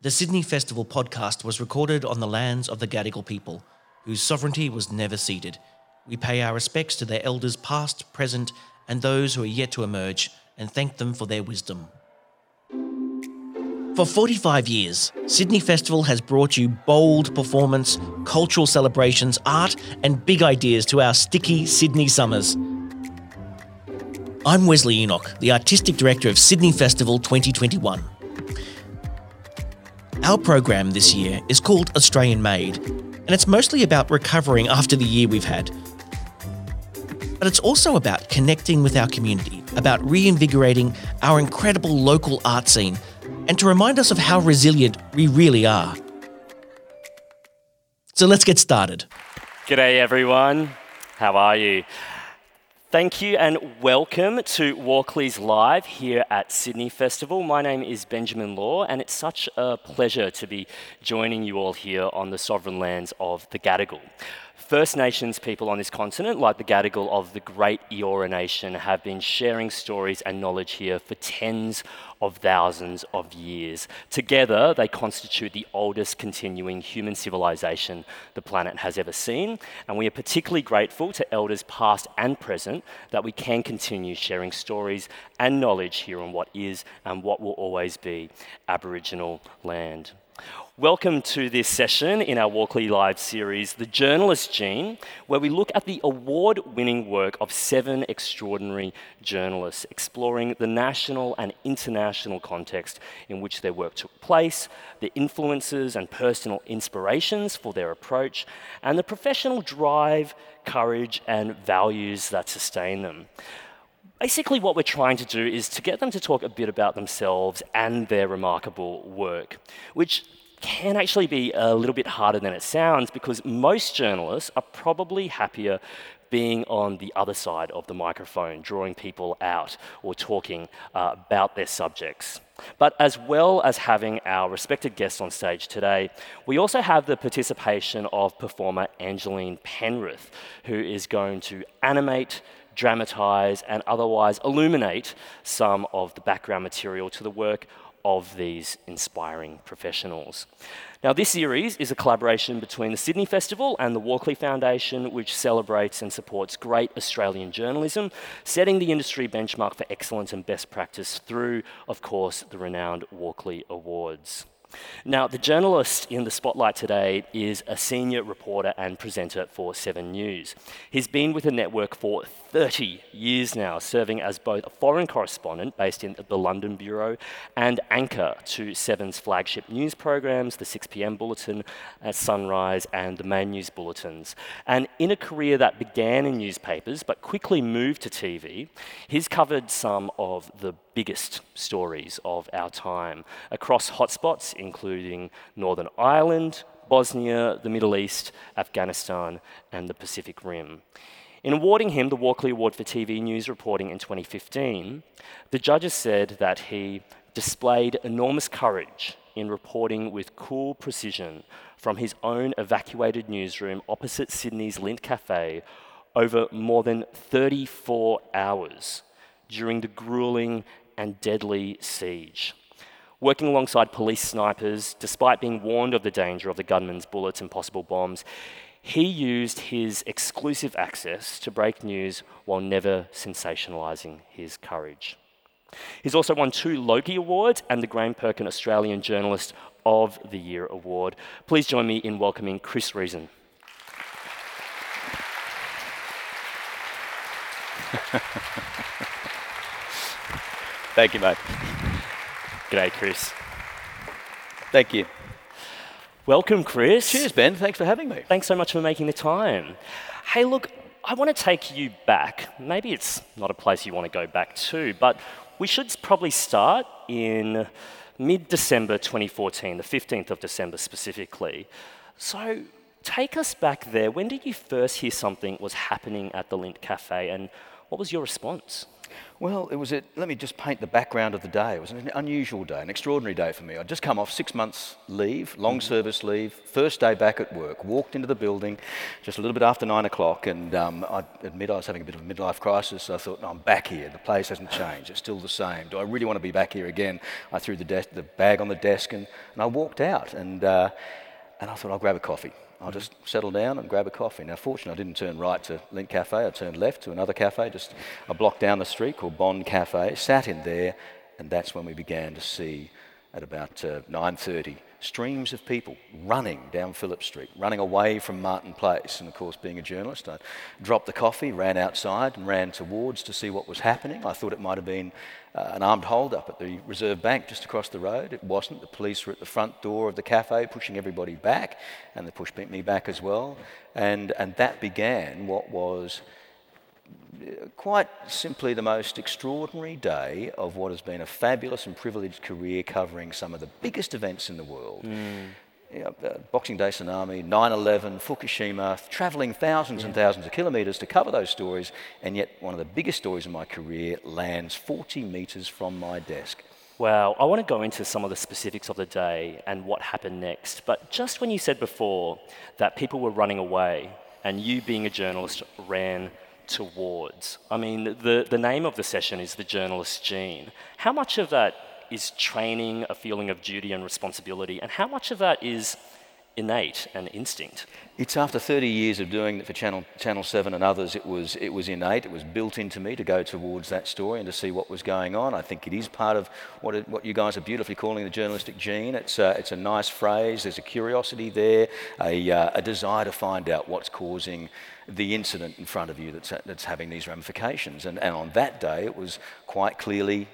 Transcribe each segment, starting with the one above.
The Sydney Festival podcast was recorded on the lands of the Gadigal people, whose sovereignty was never ceded. We pay our respects to their elders past, present, and those who are yet to emerge, and thank them for their wisdom. For 45 years, Sydney Festival has brought you bold performance, cultural celebrations, art, and big ideas to our sticky Sydney summers. I'm Wesley Enoch, the Artistic Director of Sydney Festival 2021. Our program this year is called Australian Made, and it's mostly about recovering after the year we've had. But it's also about connecting with our community, about reinvigorating our incredible local art scene, and to remind us of how resilient we really are. So let's get started. G'day, everyone. How are you? Thank you and welcome to Walkleys Live here at Sydney Festival. My name is Benjamin Law, and it's such a pleasure to be joining you all here on the sovereign lands of the Gadigal. First Nations people on this continent, like the Gadigal of the Great Eora Nation, have been sharing stories and knowledge here for tens of thousands of years. Together, they constitute the oldest continuing human civilization the planet has ever seen, and we are particularly grateful to elders past and present that we can continue sharing stories and knowledge here on what is and what will always be Aboriginal land. Welcome to this session in our Walkley Live series, The Journalist Gene, where we look at the award winning work of seven extraordinary journalists, exploring the national and international context in which their work took place, the influences and personal inspirations for their approach, and the professional drive, courage, and values that sustain them. Basically, what we're trying to do is to get them to talk a bit about themselves and their remarkable work, which can actually be a little bit harder than it sounds because most journalists are probably happier being on the other side of the microphone, drawing people out or talking uh, about their subjects. But as well as having our respected guests on stage today, we also have the participation of performer Angeline Penrith, who is going to animate, dramatise, and otherwise illuminate some of the background material to the work of these inspiring professionals. Now, this series is a collaboration between the Sydney Festival and the Walkley Foundation, which celebrates and supports great Australian journalism, setting the industry benchmark for excellence and best practice through, of course, the renowned Walkley Awards. Now, the journalist in the spotlight today is a senior reporter and presenter for Seven News. He's been with the network for 30 years now, serving as both a foreign correspondent based in the London Bureau and anchor to Seven's flagship news programs, the 6pm Bulletin at Sunrise and the Main News Bulletins. And in a career that began in newspapers but quickly moved to TV, he's covered some of the biggest stories of our time across hotspots, including Northern Ireland, Bosnia, the Middle East, Afghanistan, and the Pacific Rim. In awarding him the Walkley Award for TV News Reporting in 2015, the judges said that he displayed enormous courage in reporting with cool precision from his own evacuated newsroom opposite Sydney's Lindt Cafe over more than 34 hours during the grueling and deadly siege. Working alongside police snipers, despite being warned of the danger of the gunman's bullets and possible bombs, he used his exclusive access to break news while never sensationalising his courage. He's also won two Logie Awards and the Graham Perkin Australian Journalist of the Year Award. Please join me in welcoming Chris Reason. Thank you, mate. G'day, Chris. Thank you. Welcome, Chris. Cheers, Ben. Thanks for having me. Thanks so much for making the time. Hey, look, I want to take you back. Maybe it's not a place you want to go back to, but we should probably start in mid December 2014, the 15th of December specifically. So take us back there. When did you first hear something was happening at the Lindt Cafe, and what was your response? Well, it was a, let me just paint the background of the day. It was an unusual day, an extraordinary day for me. I'd just come off six months leave, long service leave, first day back at work, walked into the building just a little bit after nine o'clock, and um, I admit I was having a bit of a midlife crisis. So I thought, no, I'm back here. The place hasn't changed. It's still the same. Do I really want to be back here again? I threw the, de- the bag on the desk and, and I walked out, and, uh, and I thought, I'll grab a coffee. I'll just settle down and grab a coffee. Now, fortunately, I didn't turn right to Lindt Cafe. I turned left to another cafe, just a block down the street called Bond Cafe. Sat in there, and that's when we began to see, at about uh, 9:30, streams of people running down Phillip Street, running away from Martin Place. And of course, being a journalist, I dropped the coffee, ran outside, and ran towards to see what was happening. I thought it might have been uh, an armed hold-up at the Reserve Bank just across the road. It wasn't. The police were at the front door of the cafe pushing everybody back, and they pushed me back as well. And, and that began what was quite simply the most extraordinary day of what has been a fabulous and privileged career covering some of the biggest events in the world. Mm. You know, uh, Boxing Day tsunami, 9 11, Fukushima, travelling thousands yeah. and thousands of kilometres to cover those stories, and yet one of the biggest stories in my career lands 40 metres from my desk. Wow, I want to go into some of the specifics of the day and what happened next. But just when you said before that people were running away, and you, being a journalist, ran towards? I mean, the, the name of the session is the journalist gene. How much of that is training, a feeling of duty and responsibility, and how much of that is innate and instinct? It's after 30 years of doing it for Channel, Channel 7 and others, it was, it was innate, it was built into me to go towards that story and to see what was going on. I think it is part of what, it, what you guys are beautifully calling the journalistic gene. It's a, it's a nice phrase, there's a curiosity there, a, uh, a desire to find out what's causing the incident in front of you that's, that's having these ramifications. And, and on that day, it was quite clearly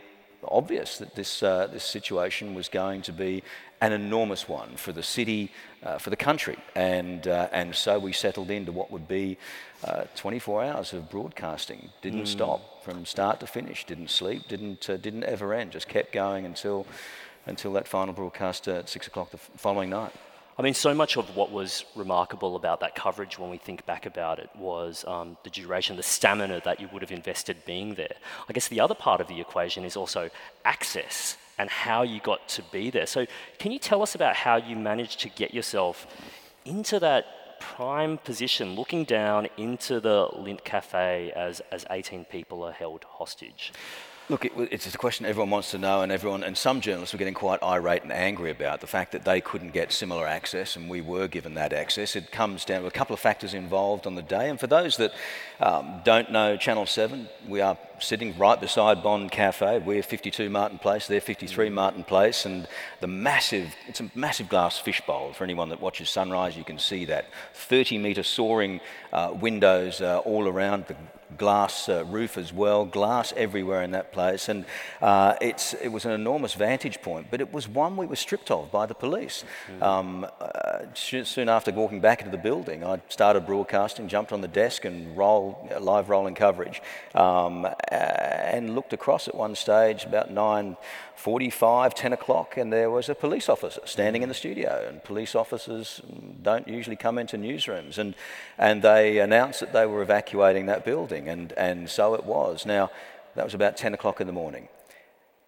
obvious that this, uh, this situation was going to be an enormous one for the city, uh, for the country. And, uh, and so we settled into what would be uh, 24 hours of broadcasting. Didn't mm. stop from start to finish, didn't sleep, didn't, uh, didn't ever end, just kept going until, until that final broadcast at 6 o'clock the following night. I mean, so much of what was remarkable about that coverage when we think back about it was um, the duration, the stamina that you would have invested being there. I guess the other part of the equation is also access and how you got to be there. So, can you tell us about how you managed to get yourself into that prime position, looking down into the Lindt Cafe as, as 18 people are held hostage? Look, it, it's a question everyone wants to know, and everyone, and some journalists were getting quite irate and angry about the fact that they couldn't get similar access, and we were given that access. It comes down to a couple of factors involved on the day, and for those that um, don't know Channel 7, we are sitting right beside Bond Cafe. We're 52 Martin Place, they're 53 Martin Place, and the massive, it's a massive glass fishbowl. For anyone that watches sunrise, you can see that 30 metre soaring uh, windows uh, all around the glass uh, roof as well, glass everywhere in that place. And uh, it's, it was an enormous vantage point, but it was one we were stripped of by the police. Mm. Um, uh, soon after walking back into the building, I started broadcasting, jumped on the desk and roll, uh, live rolling coverage, um, Uh, and looked across at one stage about 9.45, 10 o'clock, and there was a police officer standing in the studio. And police officers don't usually come into newsrooms. And, and they announced that they were evacuating that building and, and so it was. Now, that was about 10 o'clock in the morning.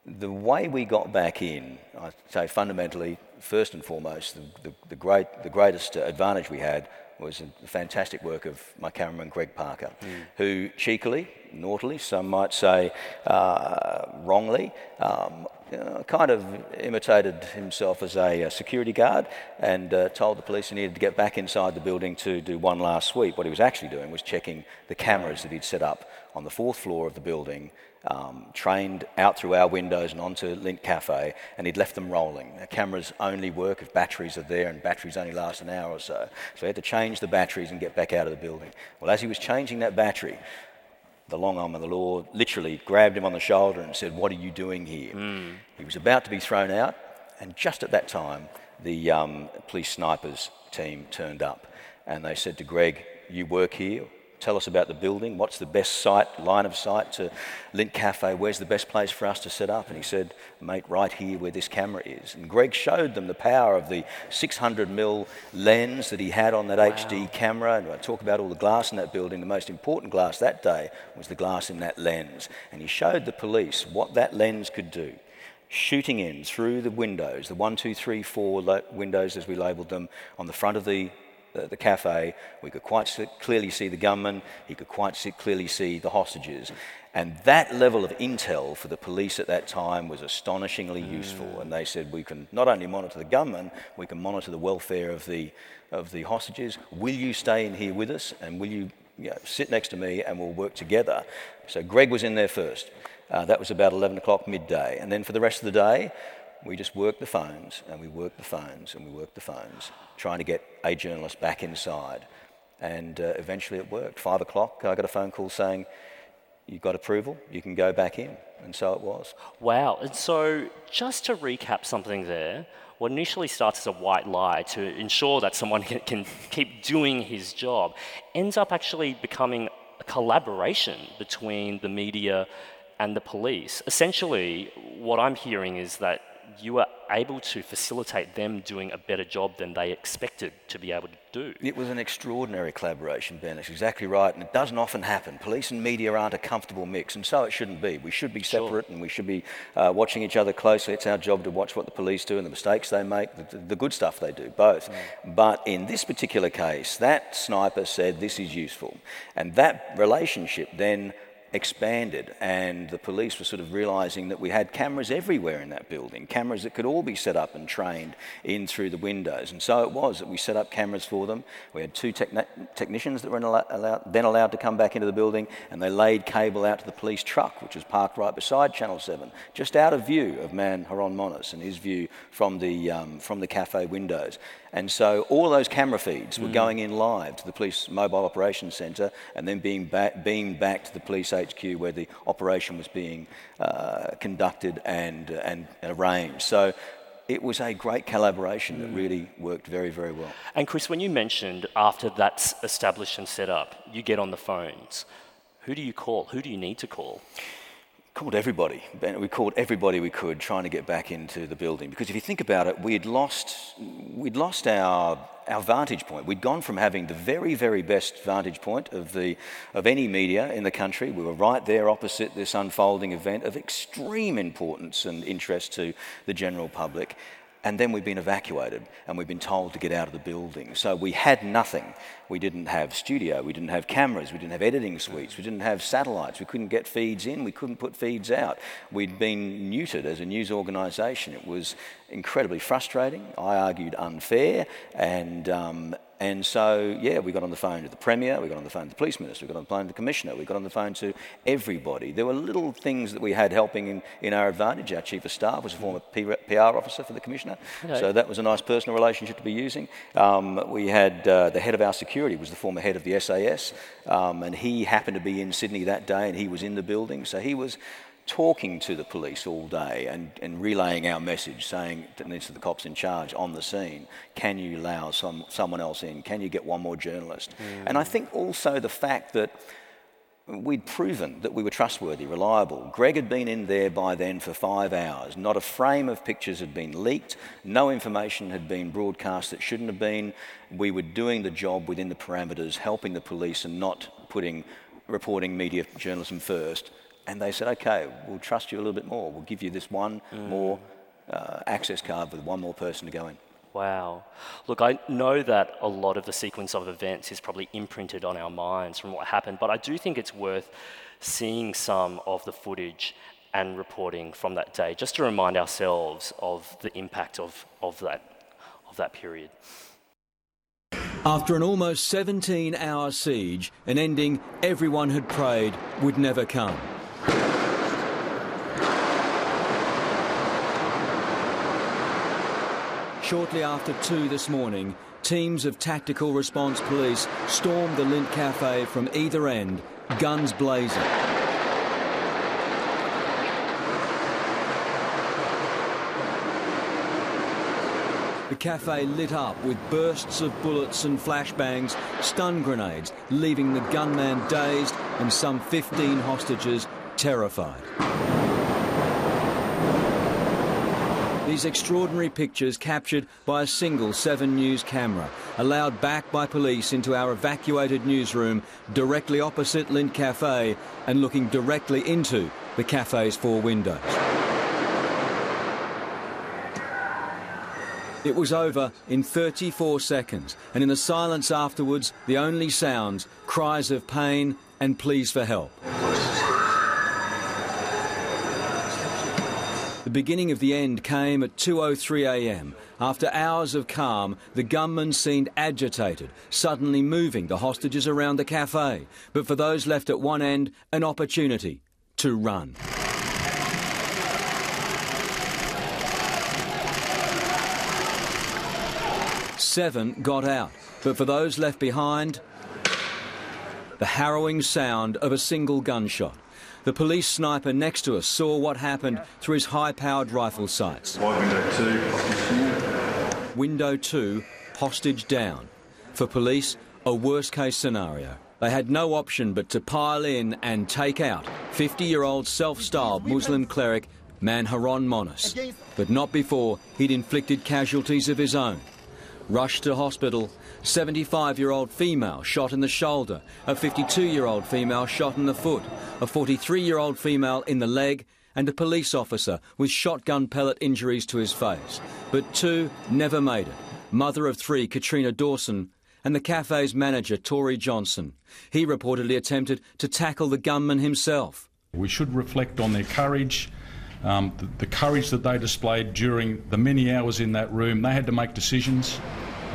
The way we got back in, I'd say fundamentally, first and foremost, the, the, the great, the greatest advantage we had was the fantastic work of my cameraman Greg Parker, mm. who cheekily, naughtily, some might say uh, wrongly, um, uh, kind of imitated himself as a, a security guard and uh, told the police he needed to get back inside the building to do one last sweep. What he was actually doing was checking the cameras that he'd set up on the fourth floor of the building, um, trained out through our windows and onto Lindt Cafe, and he'd left them rolling. Cameras only work if batteries are there, and batteries only last an hour or so. So he had to change the batteries and get back out of the building. Well, as he was changing that battery, the long arm of the law literally grabbed him on the shoulder and said, What are you doing here? Mm. He was about to be thrown out, and just at that time, the um, police snipers team turned up and they said to Greg, You work here, tell us about the building. What's the best site, line of sight to Lindt Cafe? Where's the best place for us to set up? And he said, mate, right here where this camera is. And Greg showed them the power of the 600 mil lens that he had on that wow. HD camera. And I talk about all the glass in that building. The most important glass that day was the glass in that lens. And he showed the police what that lens could do shooting in through the windows, the one, two, three, four windows as we labelled them, on the front of the the, the cafe. We could quite clearly see the gunman. He could quite see, clearly see the hostages. And that level of intel for the police at that time was astonishingly mm. useful. And they said, we can not only monitor the gunman, we can monitor the welfare of the, of the hostages. Will you stay in here with us? And will you, you know, sit next to me and we'll work together? So Greg was in there first. Uh, that was about 11 o'clock midday. And then for the rest of the day, we just worked the phones and we worked the phones and we worked the phones, trying to get a journalist back inside. And uh, eventually it worked. Five o'clock, I got a phone call saying, You've got approval, you can go back in. And so it was. Wow. And so, just to recap something there, what initially starts as a white lie to ensure that someone can, can keep doing his job ends up actually becoming a collaboration between the media and the police. Essentially, what I'm hearing is that you were able to facilitate them doing a better job than they expected to be able to do. It was an extraordinary collaboration, Ben. It's exactly right, and it doesn't often happen. Police and media aren't a comfortable mix, and so it shouldn't be. We should be separate, sure. and we should be uh, watching each other closely. It's our job to watch what the police do and the mistakes they make, the, the good stuff they do, both. Mm. But in this particular case, that sniper said this is useful, and that relationship then expanded, and the police were sort of realizing that we had cameras everywhere in that building, cameras that could all be set up and trained in through the windows. And so it was that we set up cameras for them. We had two techni- technicians that were allowed, then allowed to come back into the building, and they laid cable out to the police truck, which was parked right beside Channel 7, just out of view of man Haron Monis and his view from the, um, from the cafe windows. And so all those camera feeds were mm. going in live to the police mobile operations centre and then being ba- beamed back to the police HQ where the operation was being uh, conducted and, and arranged. So it was a great collaboration that mm. really worked very, very well. And Chris, when you mentioned after that's established and set up, you get on the phones, who do you call? Who do you need to call? Called everybody. We called everybody we could, trying to get back into the building. Because if you think about it, we'd lost, we'd lost our, our vantage point. We'd gone from having the very, very best vantage point of, the, of any media in the country. We were right there opposite this unfolding event of extreme importance and interest to the general public. And then we've been evacuated and we've been told to get out of the building. So we had nothing. We didn't have studio, we didn't have cameras, we didn't have editing suites, we didn't have satellites, we couldn't get feeds in, we couldn't put feeds out. We'd been neutered as a news organisation. It was incredibly frustrating, I argued unfair, and, um, and so, yeah, we got on the phone to the Premier, we got on the phone to the Police Minister, we got on the phone to the Commissioner, we got on the phone to everybody. There were little things that we had helping in, in our advantage. Our Chief of Staff was a former PR officer for the Commissioner, okay. so that was a nice personal relationship to be using. Um, we had uh, the head of our security was the former head of the SAS, um, and he happened to be in Sydney that day, and he was in the building, so he was talking to the police all day and, and relaying our message, saying to the cops in charge on the scene, can you allow some, someone else in? Can you get one more journalist? Mm. And I think also the fact that we'd proven that we were trustworthy, reliable. Greg had been in there by then for five hours. Not a frame of pictures had been leaked. No information had been broadcast that shouldn't have been. We were doing the job within the parameters, helping the police and not putting reporting media journalism first and they said, okay, we'll trust you a little bit more. We'll give you this one mm. more uh, access card with one more person to go in. Wow. Look, I know that a lot of the sequence of events is probably imprinted on our minds from what happened, but I do think it's worth seeing some of the footage and reporting from that day just to remind ourselves of the impact of, of, that, of that period. After an almost 17 hour siege, an ending everyone had prayed would never come. Shortly after 2 this morning, teams of tactical response police stormed the Lindt Cafe from either end, guns blazing. the cafe lit up with bursts of bullets and flashbangs, stun grenades, leaving the gunman dazed and some 15 hostages terrified. These extraordinary pictures captured by a single 7 News camera, allowed back by police into our evacuated newsroom directly opposite Lindt Cafe and looking directly into the cafe's four windows. It was over in 34 seconds, and in the silence afterwards, the only sounds cries of pain and pleas for help. The beginning of the end came at 2:03 a.m. After hours of calm, the gunman seemed agitated, suddenly moving the hostages around the cafe. But for those left at one end, an opportunity to run. Seven got out, but for those left behind, the harrowing sound of a single gunshot. The police sniper next to us saw what happened through his high powered rifle sights. window two, hostage Window 2, hostage down. For police, a worst case scenario. They had no option but to pile in and take out 50 year old self styled Muslim cleric Man Haron Monis. But not before he'd inflicted casualties of his own. Rushed to hospital, 75 year old female shot in the shoulder, a 52 year old female shot in the foot, a 43 year old female in the leg, and a police officer with shotgun pellet injuries to his face. But two never made it. Mother of three, Katrina Dawson, and the cafe's manager, Tori Johnson. He reportedly attempted to tackle the gunman himself. We should reflect on their courage, um, the, the, courage that they displayed during the many hours in that room. They had to make decisions,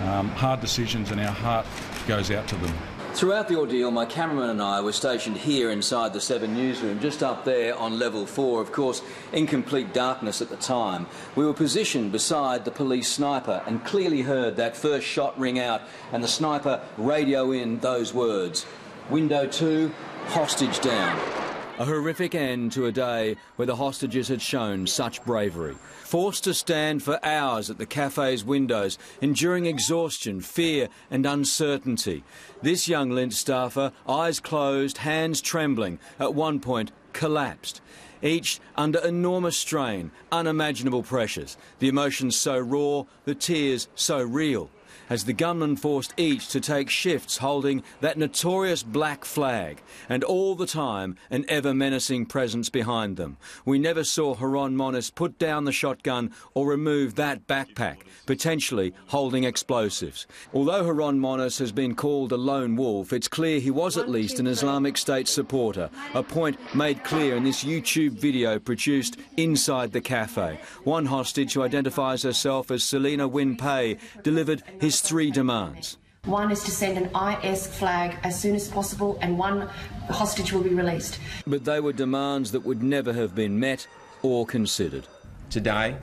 um, hard decisions, and our heart goes out to them. Throughout the ordeal, my cameraman and I were stationed here inside the 7 newsroom, just up there on level 4, of course, in complete darkness at the time. We were positioned beside the police sniper and clearly heard that first shot ring out and the sniper radio in those words Window 2, hostage down. A horrific end to a day where the hostages had shown such bravery. Forced to stand for hours at the cafe's windows, enduring exhaustion, fear, and uncertainty. This young Lindt staffer, eyes closed, hands trembling, at one point collapsed. Each under enormous strain, unimaginable pressures, the emotions so raw, the tears so real as the gunmen forced each to take shifts holding that notorious black flag, and all the time an ever menacing presence behind them. We never saw Haron Monis put down the shotgun or remove that backpack, potentially holding explosives. Although Haron Monis has been called a lone wolf, it's clear he was at least an Islamic State supporter, a point made clear in this YouTube video produced inside the cafe. One hostage who identifies herself as Selina Win Pe delivered his three demands. One is to send an IS flag as soon as possible, and one hostage will be released. But they were demands that would never have been met or considered. Today,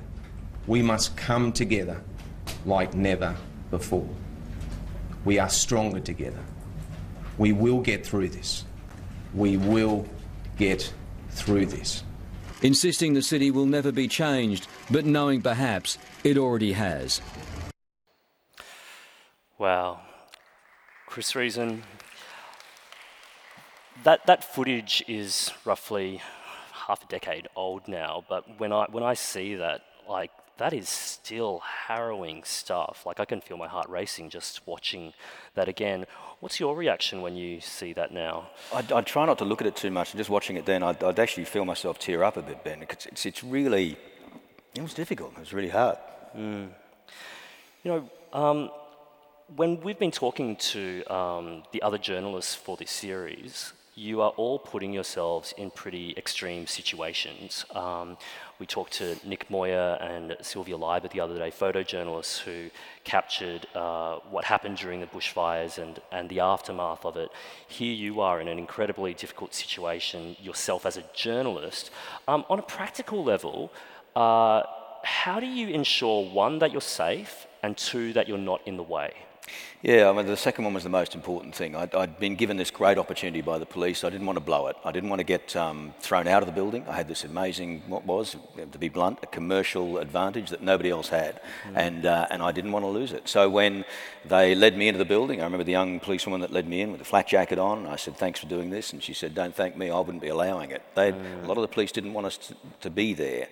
we must come together like never before. We are stronger together. We will get through this. We will get through this. Insisting the city will never be changed, but knowing perhaps it already has. Wow. Chris Reason, that, that footage is roughly half a decade old now, but when I, when I see that, like, that is still harrowing stuff. Like, I can feel my heart racing just watching that again. What's your reaction when you see that now? I'd, I'd try not to look at it too much, and just watching it then, I'd, I'd actually feel myself tear up a bit, Ben. It's, it's, it's really, it was difficult. It was really hard. Mm. You know, um, when we've been talking to um, the other journalists for this series, you are all putting yourselves in pretty extreme situations. Um, we talked to Nick Moir and Sylvia Liber the other day, photojournalists who captured uh, what happened during the bushfires and, and the aftermath of it. Here you are in an incredibly difficult situation yourself as a journalist. Um, on a practical level, uh, how do you ensure, one, that you're safe, and two, that you're not in the way? Yeah, I mean, the second one was the most important thing. I'd, I'd, been given this great opportunity by the police. I didn't want to blow it. I didn't want to get um, thrown out of the building. I had this amazing, what was, to be blunt, a commercial advantage that nobody else had. Mm. And, uh, and I didn't want to lose it. So when they led me into the building, I remember the young policewoman that led me in with a flat jacket on, and I said, thanks for doing this. And she said, don't thank me, I wouldn't be allowing it. Mm. A lot of the police didn't want us to, to be there.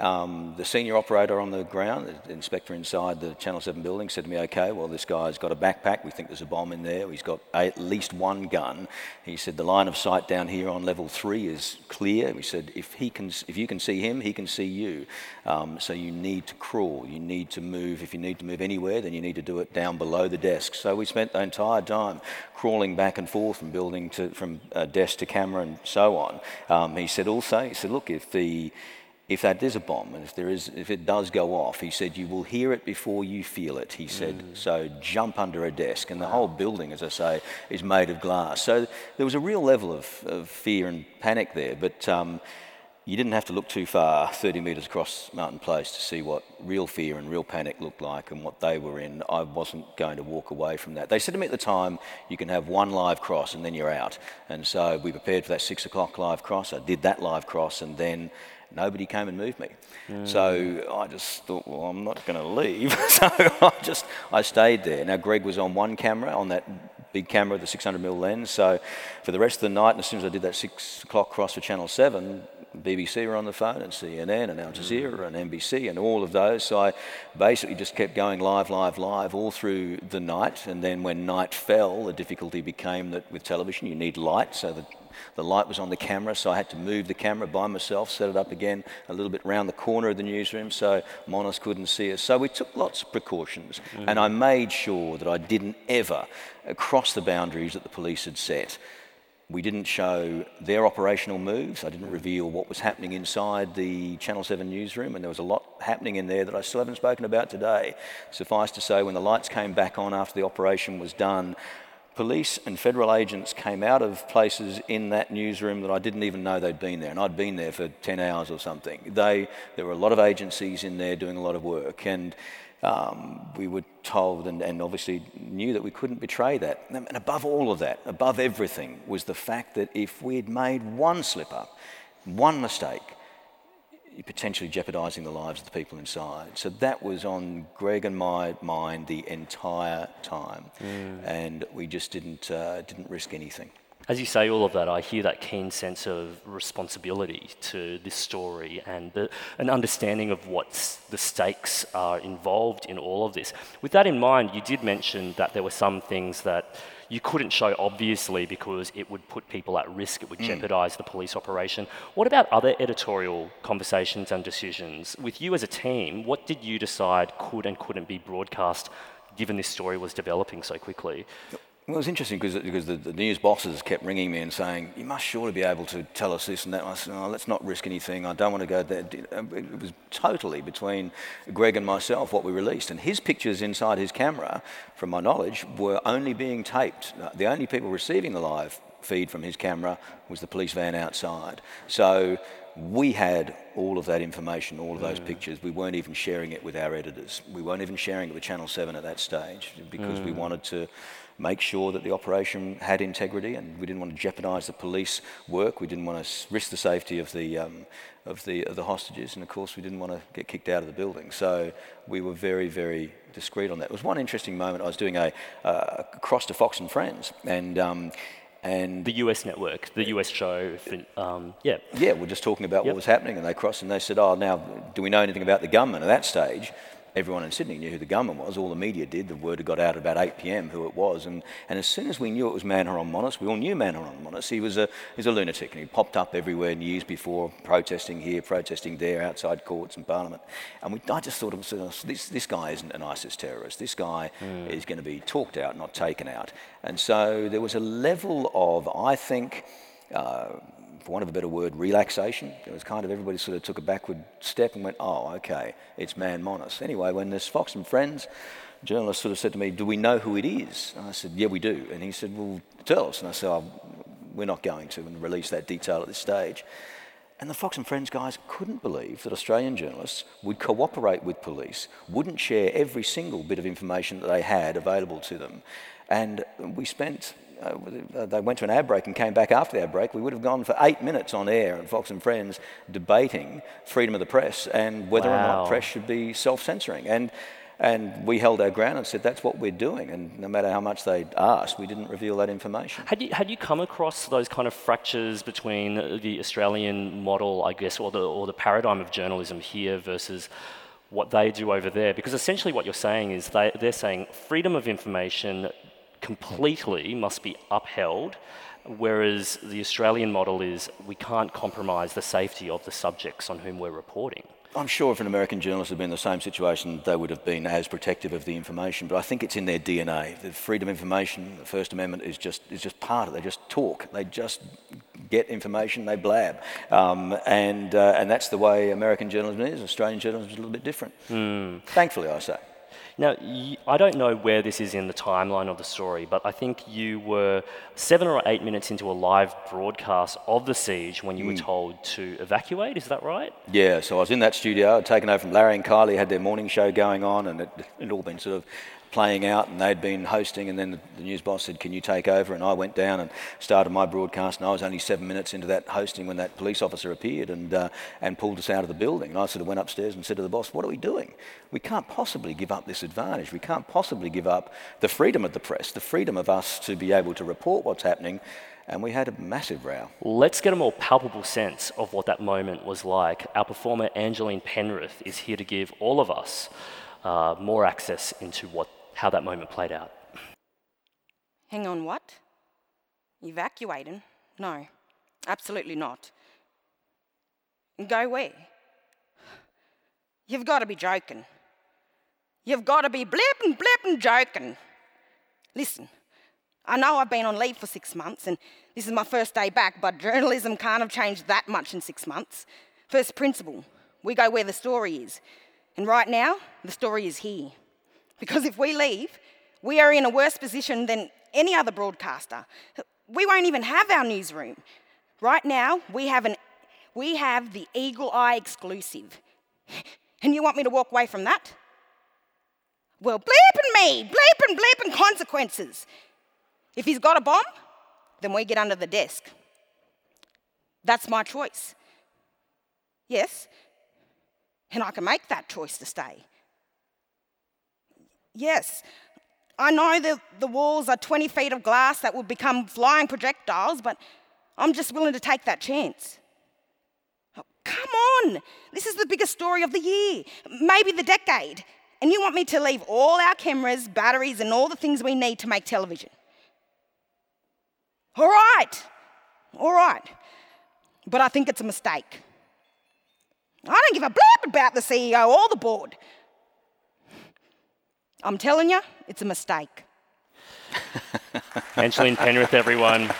Um, the senior operator on the ground, the inspector inside the Channel 7 building, said to me, okay, well, this guy's got a backpack. We think there's a bomb in there. He's got at least one gun. He said, the line of sight down here on level three is clear. We said, if, he can, if you can see him, he can see you. Um, so you need to crawl. You need to move. If you need to move anywhere, then you need to do it down below the desk. So we spent the entire time crawling back and forth from building to, from uh, desk to camera and so on. Um, he said also, he said, look, if the if that is a bomb and if there is if it does go off he said you will hear it before you feel it he said mm. so jump under a desk and the whole building as i say is made of glass so there was a real level of, of fear and panic there but um, you didn't have to look too far 30 metres across Martin Place to see what real fear and real panic looked like and what they were in. I wasn't going to walk away from that. They said to me at the time, you can have one live cross and then you're out. And so we prepared for that six o'clock live cross. I did that live cross and then nobody came and moved me. Mm. So I just thought, well, I'm not going to leave. so I just I stayed there. Now Greg was on one camera, on that big camera, the 600 mm lens. So for the rest of the night, and as soon as I did that six o'clock cross for Channel Seven, BBC were on the phone, and CNN, and Al Jazeera, and NBC, and all of those. So I basically just kept going live, live, live all through the night. And then when night fell, the difficulty became that with television you need light, so the the light was on the camera, so I had to move the camera by myself, set it up again a little bit round the corner of the newsroom so Monis couldn't see us. So we took lots of precautions, mm. and I made sure that I didn't ever cross the boundaries that the police had set. We didn't show their operational moves. I didn't reveal what was happening inside the Channel 7 newsroom, and there was a lot happening in there that I still haven't spoken about today. Suffice to say, when the lights came back on after the operation was done, police and federal agents came out of places in that newsroom that I didn't even know they'd been there, and I'd been there for 10 hours or something. They, there were a lot of agencies in there doing a lot of work, and um, we were told and, and, obviously knew that we couldn't betray that. And above all of that, above everything, was the fact that if we'd made one slip up, one mistake, potentially jeopardising the lives of the people inside. So that was on Greg and my mind the entire time, mm. and we just didn't uh, didn't risk anything. As you say all of that, I hear that keen sense of responsibility to this story and the, an understanding of what the stakes are involved in all of this. With that in mind, you did mention that there were some things that you couldn't show obviously because it would put people at risk, it would mm. jeopardize the police operation. What about other editorial conversations and decisions? With you as a team, what did you decide could and couldn't be broadcast given this story was developing so quickly? Well, it was interesting because, because the, the, news bosses kept ringing me and saying, You must surely be able to tell us this and that. And I said, oh, Let's not risk anything. I don't want to go there. It was totally between Greg and myself what we released. And his pictures inside his camera, from my knowledge, were only being taped. The only people receiving the live feed from his camera was the police van outside. So we had all of that information, all of those mm. pictures. We weren't even sharing it with our editors. We weren't even sharing it with Channel 7 at that stage because mm. we wanted to make sure that the operation had integrity, and we didn't want to jeopardise the police work. We didn't want to risk the safety of the um, of the of the hostages, and of course, we didn't want to get kicked out of the building. So we were very, very discreet on that. It was one interesting moment. I was doing a, uh, cross to Fox and Friends, and. Um, and the US network, the US show, um, yeah. Yeah, we're just talking about yep. what was happening, and they crossed and they said, "Oh, now, do we know anything about the gunman?" At that stage, everyone in Sydney knew who the gunman was. All the media did. The word had got out at about 8 p.m. who it was. And, and as soon as we knew it was Man Haron Monis, we all knew Man Haron Monis. He was a, he was a lunatic and he popped up everywhere in years before, protesting here, protesting there, outside courts and parliament. And we, I just thought, this, this guy isn't an ISIS terrorist. This guy mm. is going to be talked out, not taken out. And so there was a level of, I think, uh, for want of a better word, relaxation. It was kind of everybody sort of took a backward step and went, oh, okay, it's Man Monis. Anyway, when this Fox and Friends journalist sort of said to me, do we know who it is? And I said, yeah, we do. And he said, well, tell us. And I said, oh, we're not going to release that detail at this stage. And the Fox and Friends guys couldn't believe that Australian journalists would cooperate with police, wouldn't share every single bit of information that they had available to them. And we spent, uh, they went to an ad break and came back after the ad break. We would have gone for eight minutes on air on Fox and Friends debating freedom of the press and whether wow. or not press should be self censoring. And and we held our ground and said, that's what we're doing. And no matter how much they asked, we didn't reveal that information. Had you, had you come across those kind of fractures between the Australian model, I guess, or the, or the paradigm of journalism here versus what they do over there? Because essentially what you're saying is they, they're saying freedom of information completely must be upheld, whereas the Australian model is we can't compromise the safety of the subjects on whom we're reporting. I'm sure if an American journalist had been in the same situation, they would have been as protective of the information. But I think it's in their DNA. The freedom of information, the First Amendment, is just is just part of it. They just talk. They just get information. They blab, um, and uh, and that's the way American journalism is. Australian journalism is a little bit different. Mm. Thankfully, I say. Now, I don't know where this is in the timeline of the story, but I think you were seven or eight minutes into a live broadcast of the siege when you mm. were told to evacuate. Is that right? Yeah, so I was in that studio. I'd taken over from Larry and Kylie, had their morning show going on, and it had all been sort of playing out, and they'd been hosting, and then the, the, news boss said, "Can you take over?" And I went down and started my broadcast, and I was only seven minutes into that hosting when that police officer appeared and uh, and pulled us out of the building. And I sort of went upstairs and said to the boss, "What are we doing? We can't possibly give up this advantage. We can't possibly give up the freedom of the press, the freedom of us to be able to report what's happening." and we had a massive row. Let's get a more palpable sense of what that moment was like. Our performer Angeline Penrith is here to give all of us uh, more access into what how that moment played out. Hang on, what? Evacuating? No, absolutely not. Go where? You've got to be joking. You've got to be blipping, blipping joking. Listen, I know I've been on leave for six months and this is my first day back, but journalism can't have changed that much in six months. First principle we go where the story is. And right now, the story is here. Because if we leave, we are in a worse position than any other broadcaster. We won't even have our newsroom. Right now, we have, an, we have the Eagle Eye exclusive. And you want me to walk away from that? Well, bleeping me, bleeping, bleeping consequences. If he's got a bomb, then we get under the desk. That's my choice. Yes, and I can make that choice to stay. Yes, I know that the walls are 20 feet of glass that will become flying projectiles, but I'm just willing to take that chance. Oh, come on, this is the biggest story of the year, maybe the decade. And you want me to leave all our cameras, batteries, and all the things we need to make television? All right, all right. But I think it's a mistake. I don't give a blip about the CEO or the board. I'm telling you, it's a mistake. Angeline Penrith, everyone.